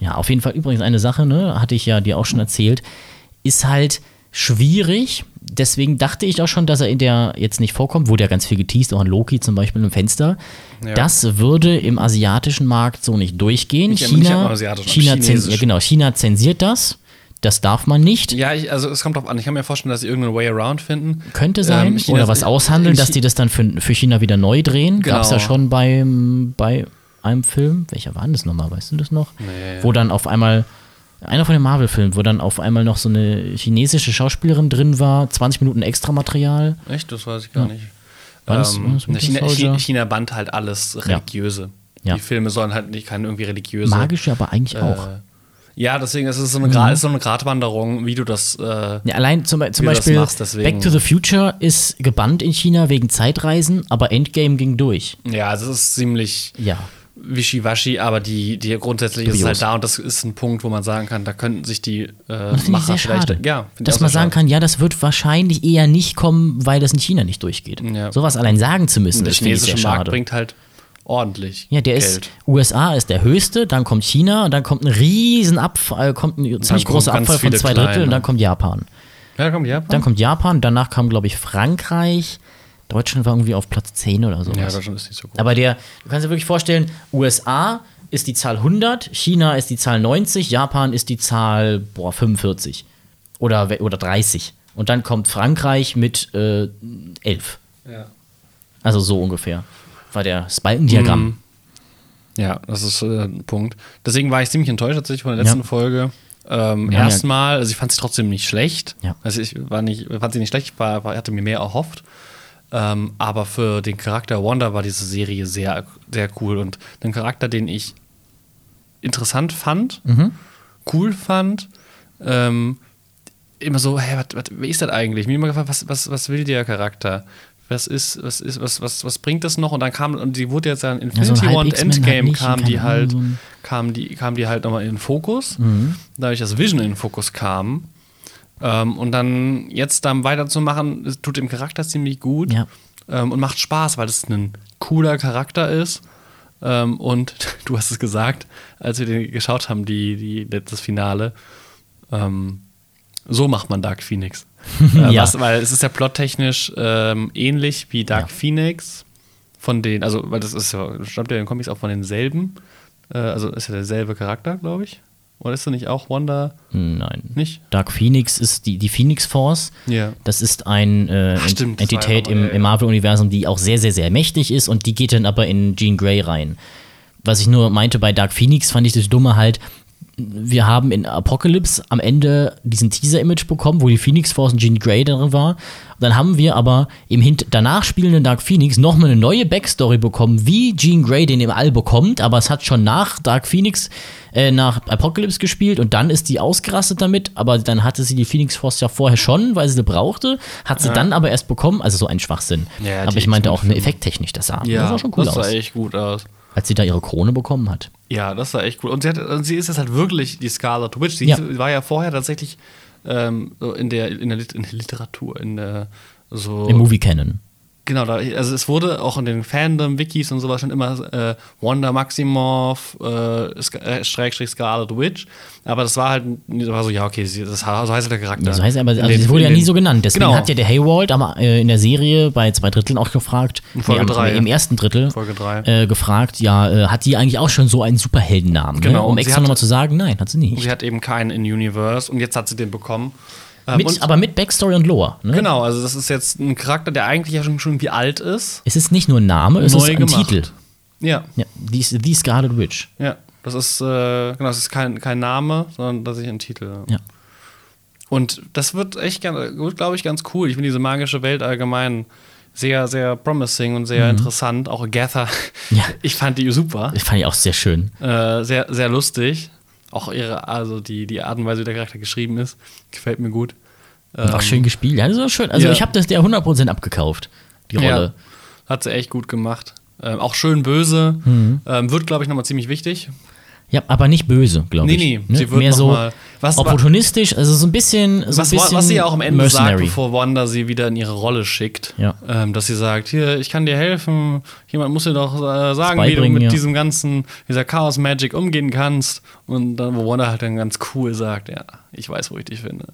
Ja, auf jeden Fall übrigens eine Sache, ne, hatte ich ja dir auch schon erzählt, ist halt schwierig. Deswegen dachte ich auch schon, dass er in der jetzt nicht vorkommt, wurde ja ganz viel geteased, auch an Loki zum Beispiel im Fenster. Ja. Das würde im asiatischen Markt so nicht durchgehen. Nicht- nicht am China, asiatischen, China, ja, genau, China zensiert das. Das darf man nicht. Ja, ich, also es kommt drauf an. Ich kann mir vorstellen, dass sie irgendeinen Way around finden. Könnte sein. Ähm, China- Oder was aushandeln, dass die das dann für, für China wieder neu drehen. Genau. Gab es ja schon beim, bei einem Film. Welcher war denn das nochmal? Weißt du das noch? Nee. Wo dann auf einmal, einer von den Marvel-Filmen, wo dann auf einmal noch so eine chinesische Schauspielerin drin war, 20 Minuten extra Material. Echt? Das weiß ich gar nicht. War das- Winter China? China, bannt halt alles Religiöse. Ja. Die Filme sollen halt nicht keine irgendwie religiöse. Magische aber eigentlich äh, auch. Ja, deswegen ist es so eine, Mhm. Gra- so eine Gratwanderung, wie du das. Äh, Ja, allein zum, zum Beispiel machst, Back to the Future ist gebannt in China wegen Zeitreisen, aber Endgame ging durch. ja, das ist ziemlich. Ja. Wischiwaschi, aber die, die grundsätzlich ist es Dubios. halt da und das ist ein Punkt, wo man sagen kann, da könnten sich die äh, Das finde ich Macher sehr vielleicht. Ja, Dass man sagen kann, ja, das wird wahrscheinlich eher nicht kommen, weil das in China nicht durchgeht. Ja. Sowas allein sagen zu müssen, Der das finde ich sehr chinesische Markt schade. bringt halt ordentlich Ja, der Geld. ist, USA ist der höchste, dann kommt China und dann kommt ein riesen Abfall, kommt ein ziemlich großer Abfall von zwei Drittel kleine. und dann kommt Japan. Ja, komm, Japan. Dann kommt Japan, danach kam, glaube ich, Frankreich. Deutschland war irgendwie auf Platz 10 oder sowas. ja, Deutschland ist nicht so gut. Aber der, du kannst dir wirklich vorstellen, USA ist die Zahl 100, China ist die Zahl 90, Japan ist die Zahl boah, 45 oder, oder 30. Und dann kommt Frankreich mit äh, 11. Ja. Also so ungefähr. War der Spaltendiagramm. Mhm. Ja, das ist äh, ein Punkt. Deswegen war ich ziemlich enttäuscht tatsächlich von der letzten Ja. Folge. Ähm, Ja. Erstmal, also ich fand sie trotzdem nicht schlecht. Ja. Also ich war nicht, fand sie nicht schlecht, ich war, war, hatte mir mehr erhofft. Ähm, aber für den Charakter Wanda war diese Serie sehr, sehr cool und ein Charakter, den ich interessant fand, Mhm. cool fand. Ähm, immer so, hey, was, wer ist das eigentlich? Mir immer gefragt, was, was, was will der Charakter? Was ist, was ist, was, was, was bringt das noch? Und dann kam, und die wurde jetzt dann in Ja, so Infinity War und halt Endgame kam die halt, so kam die, kam die halt nochmal in den Fokus. Mhm. Dadurch, dass Vision in den Fokus kam. Ähm, und dann jetzt dann weiterzumachen, tut dem Charakter ziemlich gut Ja. ähm, und macht Spaß, weil es ein cooler Charakter ist. Ähm, und du hast es gesagt, als wir den geschaut haben, die, die, das Finale. Ähm, so macht man Dark Phoenix. äh, Ja. was, weil es ist ja plottechnisch ähm, ähnlich wie Dark Phoenix. Von den, also, weil das ist ja, stammt ja in den Comics auch von denselben. Äh, also ist ja derselbe Charakter, glaube ich. Oder ist er nicht auch Wanda? Nein. Nicht? Dark Phoenix ist die, die Phoenix Force. Ja. Das ist eine äh, das war Entität im, ja, im. Marvel-Universum, die auch sehr, sehr, sehr mächtig ist und die geht dann aber in Jean Grey rein. Was ich nur meinte bei Dark Phoenix, fand ich das Dumme halt, wir haben in Apocalypse am Ende diesen Teaser-Image bekommen, wo die Phoenix Force und Jean Grey drin war. Dann haben wir aber im hint danach spielenden Dark Phoenix nochmal eine neue Backstory bekommen, wie Jean Grey den im All bekommt, aber es hat schon nach Dark Phoenix, äh, nach Apocalypse gespielt und dann ist die ausgerastet damit, aber dann hatte sie die Phoenix Force ja vorher schon, weil sie sie brauchte, hat sie dann aber erst bekommen, also so ein Schwachsinn. Ja, aber ich meinte auch eine X-Men-Filme. effekttechnisch, das sah, das sah schon cool das sah aus, echt gut aus. als sie da ihre Krone bekommen hat. Ja, das war echt cool. Und sie, hat, und sie ist jetzt halt wirklich die Scarlet Witch. Sie Ja. war ja vorher tatsächlich ähm, so in, der, in, der in der Literatur, in der so. Im Movie Canon. Genau, da, also es wurde auch in den Fandom-Wikis und sowas schon immer äh, Wanda Maximoff, äh, äh, Schrägstrich Scarlet Witch. Aber das war halt, das war so, ja, okay, das, so heißt der Charakter. So heißt er aber, also sie wurde ja nie so genannt. Deswegen Genau. hat ja der Haywald aber, äh, in der Serie bei zwei Dritteln auch gefragt, In Folge am- drei. im ersten Drittel Folge drei. Äh, gefragt, ja, äh, hat die eigentlich auch schon so einen Superheldennamen? Genau, Ne? Um extra nochmal zu sagen, nein, hat sie nicht. Sie hat eben keinen in Universe und jetzt hat sie den bekommen. Ähm, mit, und- aber mit Backstory und Lore. Ne? Genau, also das ist jetzt ein Charakter, der eigentlich ja schon, schon irgendwie alt ist. Es ist nicht nur ein Name, es ist ein gemacht. Titel. Ja, Ja, die, die Scarlet Witch. ja. Das ist, äh, genau, das ist kein, kein Name, sondern tatsächlich ein Titel. Ja. Und das wird echt, glaube ich, ganz cool. Ich finde diese magische Welt allgemein sehr, sehr promising und sehr interessant. Auch Mhm. Ja. ich fand die super. Das fand ich auch sehr schön. Äh, sehr, sehr lustig. Auch ihre, also die, die Art und Weise, wie der Charakter geschrieben ist, gefällt mir gut. Und auch schön gespielt. Ja, das ist schön. Also Ähm, ja. ich habe das der 100% abgekauft, die Rolle. Ja, hat sie echt gut gemacht. Ähm, auch schön böse. Mhm. Ähm, wird, glaube ich, nochmal ziemlich wichtig. Ja, aber nicht böse, glaube Nee, ich. nee, Ne? sie wird Mehr noch so mal- was- opportunistisch, also so ein bisschen so Was, ein bisschen was sie ja auch am Ende mercenary. sagt, bevor Wanda sie wieder in ihre Rolle schickt. Ja. Ähm, dass sie sagt, hier, ich kann dir helfen. Jemand muss dir doch äh, sagen, wie du mit ja. diesem ganzen, dieser Chaos Magic umgehen kannst. Und dann, wo Wanda halt dann ganz cool sagt, ja, ich weiß, wo ich dich finde.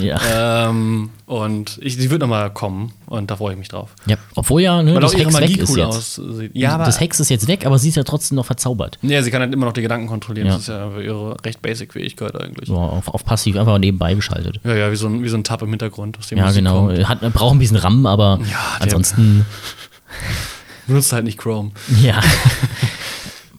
Ja. ähm, und ich, sie wird nochmal kommen und da freue ich mich drauf. ja. Obwohl ja ne, Weil das Hex weg ist cool jetzt. aussieht. Ja, aber das Hex ist jetzt weg, aber sie ist ja trotzdem noch verzaubert. ja, sie kann halt immer noch die Gedanken kontrollieren. Ja. Das ist ja ihre recht basic Fähigkeit eigentlich. So, auf, auf passiv einfach nebenbei geschaltet. Ja, ja, wie so ein, wie so ein Tab im Hintergrund. Aus dem Ja, Musik genau. kommt. Hat, braucht ein bisschen RAM, aber der- ansonsten, Benutzt halt nicht Chrome. ja.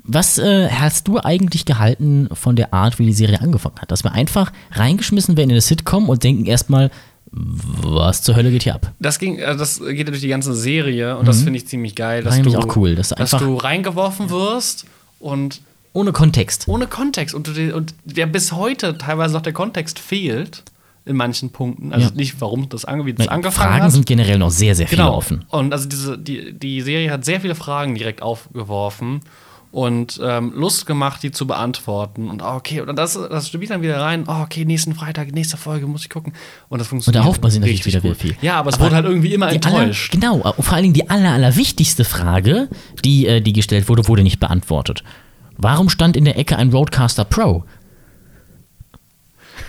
Was äh, hast du eigentlich gehalten von der Art, wie die Serie angefangen hat? Dass wir einfach reingeschmissen werden in eine Sitcom und denken erstmal, was zur Hölle geht hier ab? Das ging, also das geht ja durch die ganze Serie und das finde ich ziemlich geil, dass du, auch cool, dass einfach- du reingeworfen wirst und Ohne Kontext. ohne Kontext und, und der bis heute teilweise noch der Kontext fehlt in manchen Punkten. Also Ja. nicht, warum das, ange, das angefangen Fragen hat. sind generell noch sehr, sehr viele genau. offen. Und also diese, die, die Serie hat sehr viele Fragen direkt aufgeworfen und ähm, Lust gemacht, die zu beantworten. Und oh, okay, und das, das spielt dann wieder rein. Oh, okay, nächsten Freitag, nächste Folge muss ich gucken. Und das Und funktioniert. da hofft man sich natürlich wieder gut. viel. Ja, aber es wurde halt irgendwie immer die aller, enttäuscht. Genau, und vor allen Dingen die aller, aller wichtigste Frage, die, äh, die gestellt wurde, wurde nicht beantwortet. Warum stand in der Ecke ein Roadcaster Pro?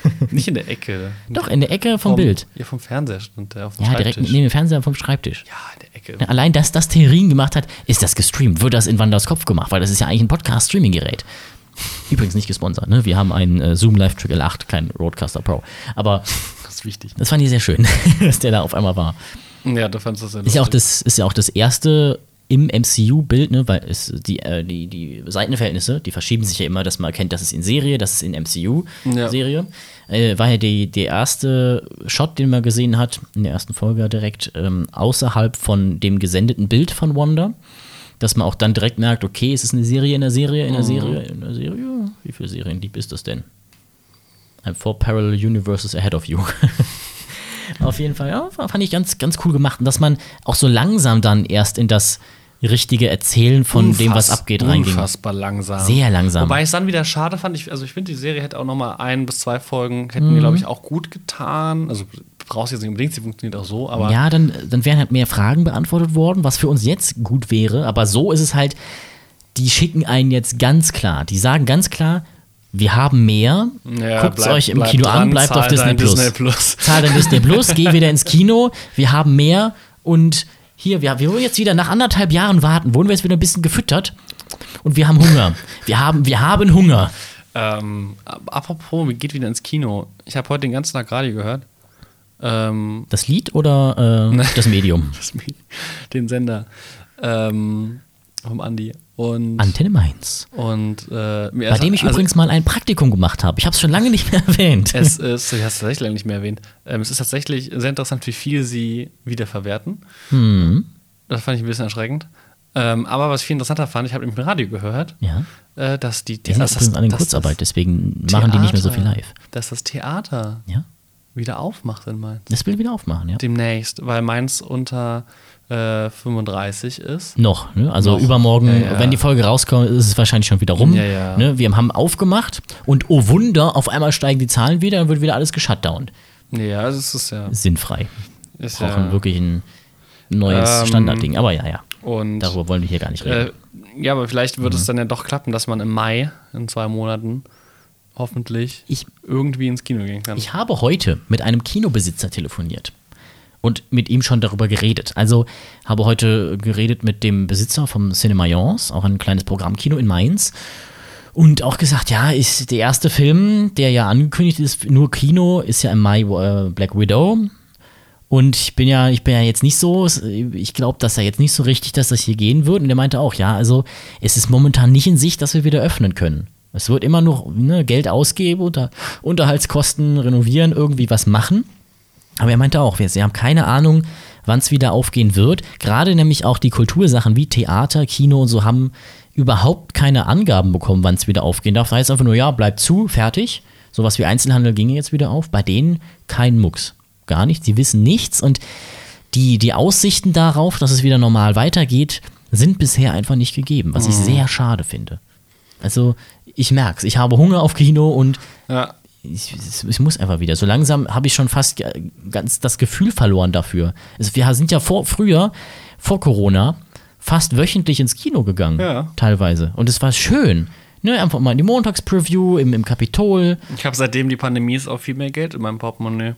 Nicht in der Ecke. Doch, in der Ecke vom Bild. Ja, vom Fernseher stand der auf dem Ja, direkt Schreibtisch. neben dem Fernseher vom Schreibtisch. Ja, in der Ecke. Ja, Allein, dass das Theorien gemacht hat, ist das gestreamt. Wird das in Wanders Kopf gemacht, weil das ist ja eigentlich ein Podcast-Streaming-Gerät. Übrigens nicht gesponsert, ne? Wir haben einen äh, Zoom Live Trick L8, kein Roadcaster Pro. Aber Das ist wichtig. das fand ich sehr schön, dass der da auf einmal war. Ja, du fandest das sehr Ist ja auch das, ist ja auch das erste im MCU-Bild, ne, weil es die, äh, die, die Seitenverhältnisse, die verschieben sich ja immer, dass man erkennt, das ist in Serie, das ist in MCU-Serie. Äh, war ja die, der erste Shot, den man gesehen hat, in der ersten Folge direkt, ähm, außerhalb von dem gesendeten Bild von Wanda. Dass man auch dann direkt merkt, okay, es ist eine Serie in der Serie, in der Serie, in der Serie. Wie viele Serienlieb ist das denn? I'm four parallel universes ahead of you. Auf jeden Fall, ja, fand ich ganz, ganz cool gemacht. Und dass man auch so langsam dann erst in das richtige Erzählen von dem, was Unfass- abgeht, reinging. Unfassbar langsam. Sehr langsam. Wobei ich es dann wieder schade fand. Ich, also ich finde, die Serie hätte auch noch mal ein bis zwei Folgen, hätten mir, glaube ich, auch gut getan. Also brauchst du jetzt nicht unbedingt, sie funktioniert auch so, aber ja, dann, dann wären halt mehr Fragen beantwortet worden, was für uns jetzt gut wäre. Aber so ist es halt, die schicken einen jetzt ganz klar. Die sagen ganz klar, wir haben mehr. Ja, Guckt es euch im Kino dran, an, bleibt auf Disney Plus. Disney Plus. Zahl dein Disney Plus, geh wieder ins Kino. Wir haben mehr. Und hier, wir, wir wurden jetzt wieder nach anderthalb Jahren warten, wurden wir jetzt wieder ein bisschen gefüttert. Und wir haben Hunger. Wir haben, wir haben Hunger. ähm, apropos, geht wieder ins Kino. Ich habe heute den ganzen Tag Radio gehört. Ähm, Das Lied oder äh, das Medium? das- den Sender ähm, vom Andi. Und, Antenne Mainz. und äh, Bei ist- dem ich also, übrigens mal ein Praktikum gemacht habe. Ich habe es schon lange nicht mehr erwähnt. Es ist, du hast es tatsächlich lange nicht mehr erwähnt. Ähm, es ist tatsächlich sehr interessant, wie viel sie wiederverwerten. Hm. Das fand ich ein bisschen erschreckend. Ähm, aber was ich viel interessanter fand, ich habe im Radio gehört, Ja. äh, dass die Die sind dass übrigens das- an in dass das Kurzarbeit, deswegen machen die nicht mehr so viel Theater- live. Dass das Theater Ja. wieder aufmacht in Mainz. Das will wieder aufmachen, ja. Demnächst, weil Mainz unter äh, 35 ist. Noch, ne? Also Noch. übermorgen, Ja, ja. wenn die Folge rauskommt, ist es wahrscheinlich schon wieder rum. Ja. Ne? Wir haben aufgemacht und oh Wunder, auf einmal steigen die Zahlen wieder, dann wird wieder alles geshutdown. Ja, also es ist ja. Sinnfrei. Ist Wir brauchen wirklich ein neues Ähm, Standardding. Aber ja, ja. und Darüber wollen wir hier gar nicht reden. äh, ja, aber vielleicht wird Mhm. es dann ja doch klappen, dass man im Mai, in zwei Monaten, hoffentlich Ich- irgendwie ins Kino gehen kann. Ich habe heute mit einem Kinobesitzer telefoniert und mit ihm schon darüber geredet. Also habe heute geredet mit dem Besitzer vom Cinemayons, auch ein kleines Programmkino in Mainz. Und auch gesagt, ja, ist der erste Film, der ja angekündigt ist, nur Kino, ist ja im Mai äh, Black Widow. Und ich bin ja, ich bin ja jetzt nicht so, ich glaube, dass er jetzt nicht so richtig, dass das hier gehen wird. Und er meinte auch, ja, also es ist momentan nicht in Sicht, dass wir wieder öffnen können. Es wird immer noch ne, Geld ausgeben, unter, Unterhaltskosten renovieren, irgendwie was machen. Aber er meinte auch, wir, sie haben keine Ahnung, wann es wieder aufgehen wird. Gerade nämlich auch die Kultursachen wie Theater, Kino und so haben überhaupt keine Angaben bekommen, wann es wieder aufgehen darf. Da heißt einfach nur, ja, bleibt zu, fertig. Sowas wie Einzelhandel ginge jetzt wieder auf. Bei denen kein Mucks. Gar nichts. Sie wissen nichts und die, die Aussichten darauf, dass es wieder normal weitergeht, sind bisher einfach nicht gegeben, was ich sehr schade finde. Also, ich merke es. Ich habe Hunger auf Kino und ja, ich, es, es muss einfach wieder. So langsam habe ich schon fast ganz das Gefühl verloren dafür. Also wir sind ja vor, früher, vor Corona, fast wöchentlich ins Kino gegangen. Ja. Teilweise. Und es war schön. Ne, einfach mal in die Montagspreview im, im Kapitol. ich habe seitdem die Pandemie ist auch viel mehr Geld in meinem Portemonnaie.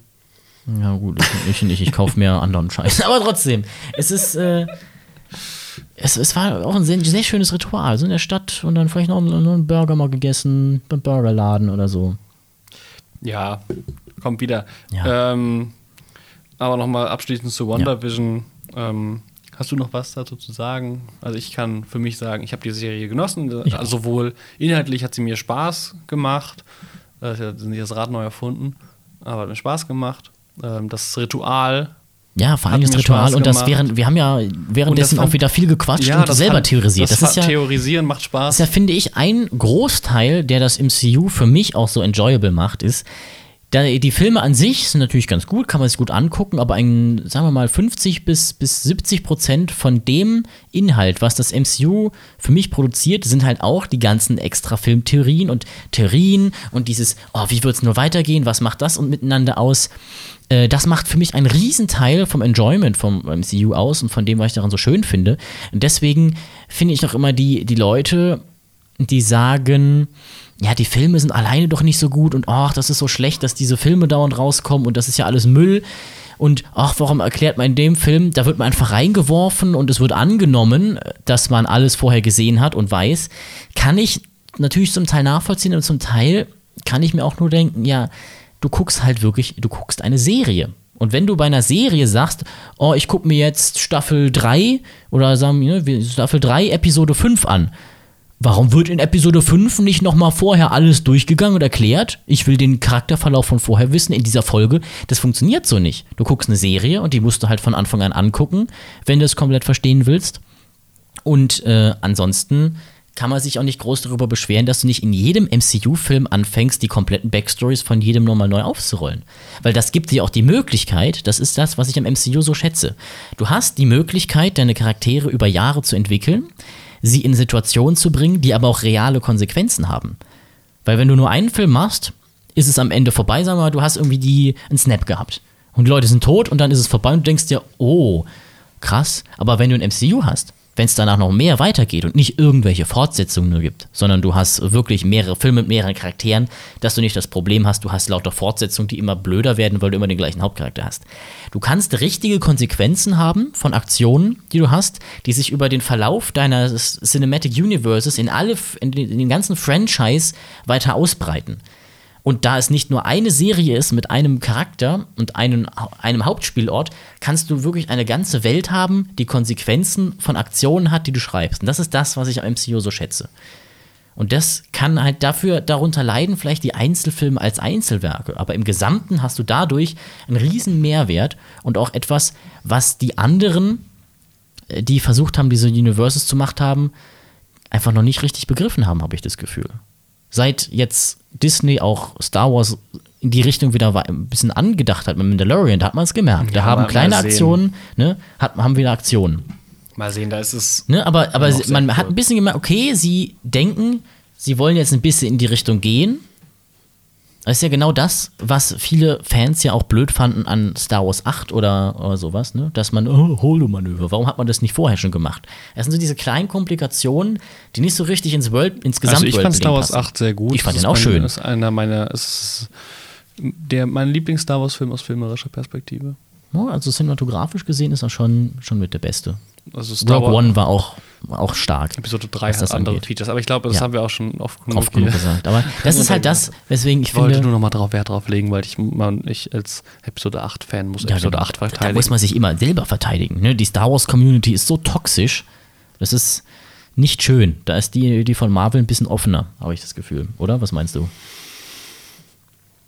Ja, gut, ich, ich nicht. Ich kaufe mir anderen Scheiß. Aber trotzdem, es ist. Äh, es, es war auch ein sehr, sehr schönes Ritual. So in der Stadt und dann vielleicht noch einen, noch einen Burger mal gegessen, beim Burgerladen oder so. Ja, kommt wieder. Ja. Ähm, aber nochmal abschließend zu WandaVision. Ähm, hast du noch was dazu zu sagen? Also ich kann für mich sagen, ich habe die Serie genossen. Also sowohl inhaltlich hat sie mir Spaß gemacht. Ich habe nicht das Rad neu erfunden, aber hat mir Spaß gemacht. Ähm, das Ritual. Ja, vor allem Hat das mir Ritual Spaß und das während, wir haben ja währenddessen auch wieder viel gequatscht und selber fand- theorisiert. Das, Das, ist ja, Theorisieren macht das Spaß. ist ja, finde ich, ein Großteil, der das MCU für mich auch so enjoyable macht, ist, da, die Filme an sich sind natürlich ganz gut, kann man sich gut angucken, aber ein, sagen wir mal, 50 bis, bis 70 Prozent von dem Inhalt, was das MCU für mich produziert, sind halt auch die ganzen extra Filmtheorien und Theorien und dieses, oh, wie wird es nur weitergehen, was macht das und miteinander aus. Äh, das macht für mich einen Riesenteil vom Enjoyment vom MCU aus und von dem, was ich daran so schön finde. Und deswegen finde ich auch immer die, die Leute, die sagen, ja, die Filme sind alleine doch nicht so gut und ach, das ist so schlecht, dass diese Filme dauernd rauskommen und das ist ja alles Müll. Und ach, warum erklärt man in dem Film, da wird man einfach reingeworfen und es wird angenommen, dass man alles vorher gesehen hat und weiß, kann ich natürlich zum Teil nachvollziehen und zum Teil kann ich mir auch nur denken, ja, du guckst halt wirklich, du guckst eine Serie. Und wenn du bei einer Serie sagst, oh, ich gucke mir jetzt Staffel 3 oder sagen wir, ne, Staffel 3, Episode 5 an, Warum wird in Episode 5 nicht nochmal vorher alles durchgegangen und erklärt? Ich will den Charakterverlauf von vorher wissen in dieser Folge. Das funktioniert so nicht. Du guckst eine Serie und die musst du halt von Anfang an angucken, wenn du es komplett verstehen willst. Und äh, ansonsten kann man sich auch nicht groß darüber beschweren, dass du nicht in jedem MCU-Film anfängst, die kompletten Backstories von jedem nochmal neu aufzurollen. Weil das gibt dir auch die Möglichkeit, das ist das, was ich am MCU so schätze. Du hast die Möglichkeit, deine Charaktere über Jahre zu entwickeln sie in Situationen zu bringen, die aber auch reale Konsequenzen haben. Weil wenn du nur einen Film machst, ist es am Ende vorbei, sag mal, du hast irgendwie die, einen Snap gehabt. Und die Leute sind tot und dann ist es vorbei und du denkst dir, oh, krass. Aber wenn du ein MCU hast, wenn es danach noch mehr weitergeht und nicht irgendwelche Fortsetzungen nur gibt, sondern du hast wirklich mehrere Filme mit mehreren Charakteren, dass du nicht das Problem hast, du hast lauter Fortsetzungen, die immer blöder werden, weil du immer den gleichen Hauptcharakter hast. Du kannst richtige Konsequenzen haben von Aktionen, die du hast, die sich über den Verlauf deines Cinematic Universes in alle, in den ganzen Franchise weiter ausbreiten. Und da es nicht nur eine Serie ist mit einem Charakter und einem, einem Hauptspielort, kannst du wirklich eine ganze Welt haben, die Konsequenzen von Aktionen hat, die du schreibst. Und das ist das, was ich am MCU so schätze. Und das kann halt dafür darunter leiden, vielleicht die Einzelfilme als Einzelwerke. Aber im Gesamten hast du dadurch einen riesen Mehrwert und auch etwas, was die anderen, äh, die versucht haben, diese Universes zu machen haben, einfach noch nicht richtig begriffen haben, habe ich das Gefühl seit jetzt Disney auch Star Wars in die Richtung wieder ein bisschen angedacht hat mit Mandalorian, da hat man es gemerkt. Da Ja, haben mal- kleine. Aktionen, ne, hat, haben wieder Aktionen. Mal sehen, da ist es. Ne, aber aber man cool. hat ein bisschen gemerkt, okay, sie denken, sie wollen jetzt ein bisschen in die Richtung gehen. Das ist ja genau das, was viele Fans ja auch blöd fanden an Star Wars 8 oder, oder sowas, ne? Dass man, oh, Holo-Manöver, warum hat man das nicht vorher schon gemacht? Das sind so diese kleinen Komplikationen, die nicht so richtig ins World, ins Also ich fand Star Wars passen. 8 sehr gut. Ich fand Das den auch ist schön. Mein, ist einer meiner. Ist der, mein Lieblings-Star Wars-Film aus filmerischer Perspektive. Ja, also cinematografisch gesehen ist er schon, schon mit der Beste. Also Star Rogue One war auch, auch stark. Episode 3 was hat das andere angeht. Features. Aber ich glaube, das Ja. haben wir auch schon oft genug, Oft genug gesagt. Aber das ist halt das, weswegen ich Ich wollte nur noch mal drauf Wert drauf legen, weil ich, man, ich als Episode 8-Fan muss Ja, Episode genau. 8 Da verteidigen. muss man sich immer selber verteidigen. Ne? Die Star Wars Community ist so toxisch. Das ist nicht schön. Da ist die, die von Marvel ein bisschen offener, habe ich das Gefühl. Oder? Was meinst du?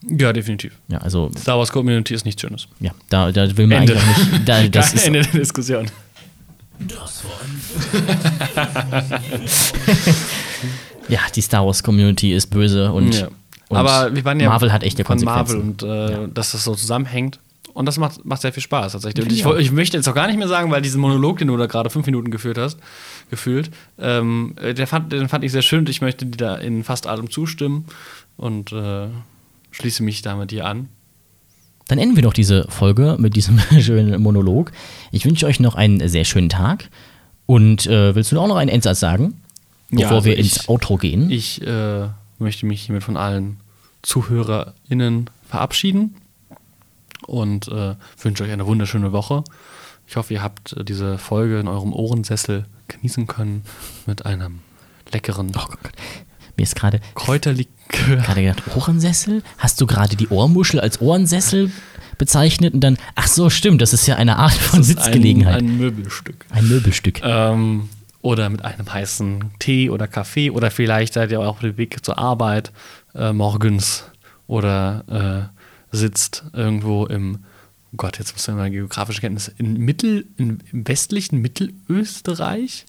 ja, definitiv. Ja, also, Star Wars Community ist nichts Schönes. ja, da, da will man Ende. eigentlich nicht. Da, das ist, Ende der Diskussion. ja, die Star Wars Community ist böse und, Ja. und Aber wir waren ja Marvel hat echte von Konsequenzen. Marvel und äh, dass das so zusammenhängt. Und das macht, macht sehr viel Spaß tatsächlich. Und ich, ich möchte jetzt auch gar nicht mehr sagen, weil diesen Monolog, den du da gerade fünf Minuten geführt hast, gefühlt, ähm, äh, der fand, den fand ich sehr schön und ich möchte dir da in fast allem zustimmen und äh, schließe mich damit dir an. Dann enden wir doch diese Folge mit diesem schönen Monolog. Ich wünsche euch noch einen sehr schönen Tag. Und äh, willst du auch noch einen Endsatz sagen? Bevor Ja, also wir ich- ins Outro gehen. Ich äh, möchte mich hiermit von allen ZuhörerInnen verabschieden und äh, wünsche euch eine wunderschöne Woche. Ich hoffe, ihr habt äh, diese Folge in eurem Ohrensessel genießen können mit einem leckeren oh mir ist gerade Kräuterlikör. gerade gedacht, Ohrensessel? Hast du gerade die Ohrmuschel als Ohrensessel bezeichnet? Und dann, ach so, stimmt, das ist ja eine Art von Sitzgelegenheit. Ein, ein Möbelstück. Ein, Möbelstück. Ähm, oder mit einem heißen Tee oder Kaffee oder vielleicht seid ihr auch auf dem Weg zur Arbeit äh, morgens oder äh, sitzt irgendwo im, oh Gott, jetzt muss ich mal geografische Kenntnisse, in Mittel, in, im westlichen Mittelösterreich?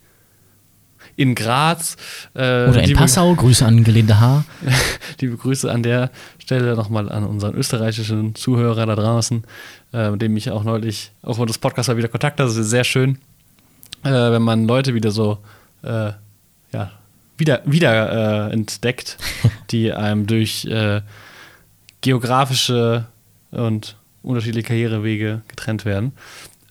In Graz. Äh, Oder in Passau, Grüße an Gelinde Haar. Liebe Grüße an der Stelle nochmal an unseren österreichischen Zuhörer da draußen, äh, mit dem ich auch neulich aufgrund des Podcasts mal wieder Kontakt hatte. Das ist sehr schön, äh, wenn man Leute wieder so äh, ja, wieder, wieder äh, entdeckt, die einem durch äh, geografische und unterschiedliche Karrierewege getrennt werden.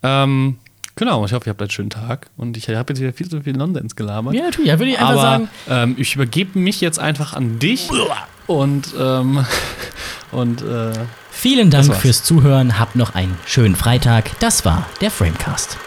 Ähm, genau, ich hoffe, ihr habt einen schönen Tag und ich habe jetzt wieder viel zu viel Nonsens gelabert. Ja, natürlich. Ja, würde ich einfach Aber sagen. ähm, ich übergebe mich jetzt einfach an dich und, ähm, und äh, Vielen Dank fürs Zuhören. Habt noch einen schönen Freitag. Das war der Framecast.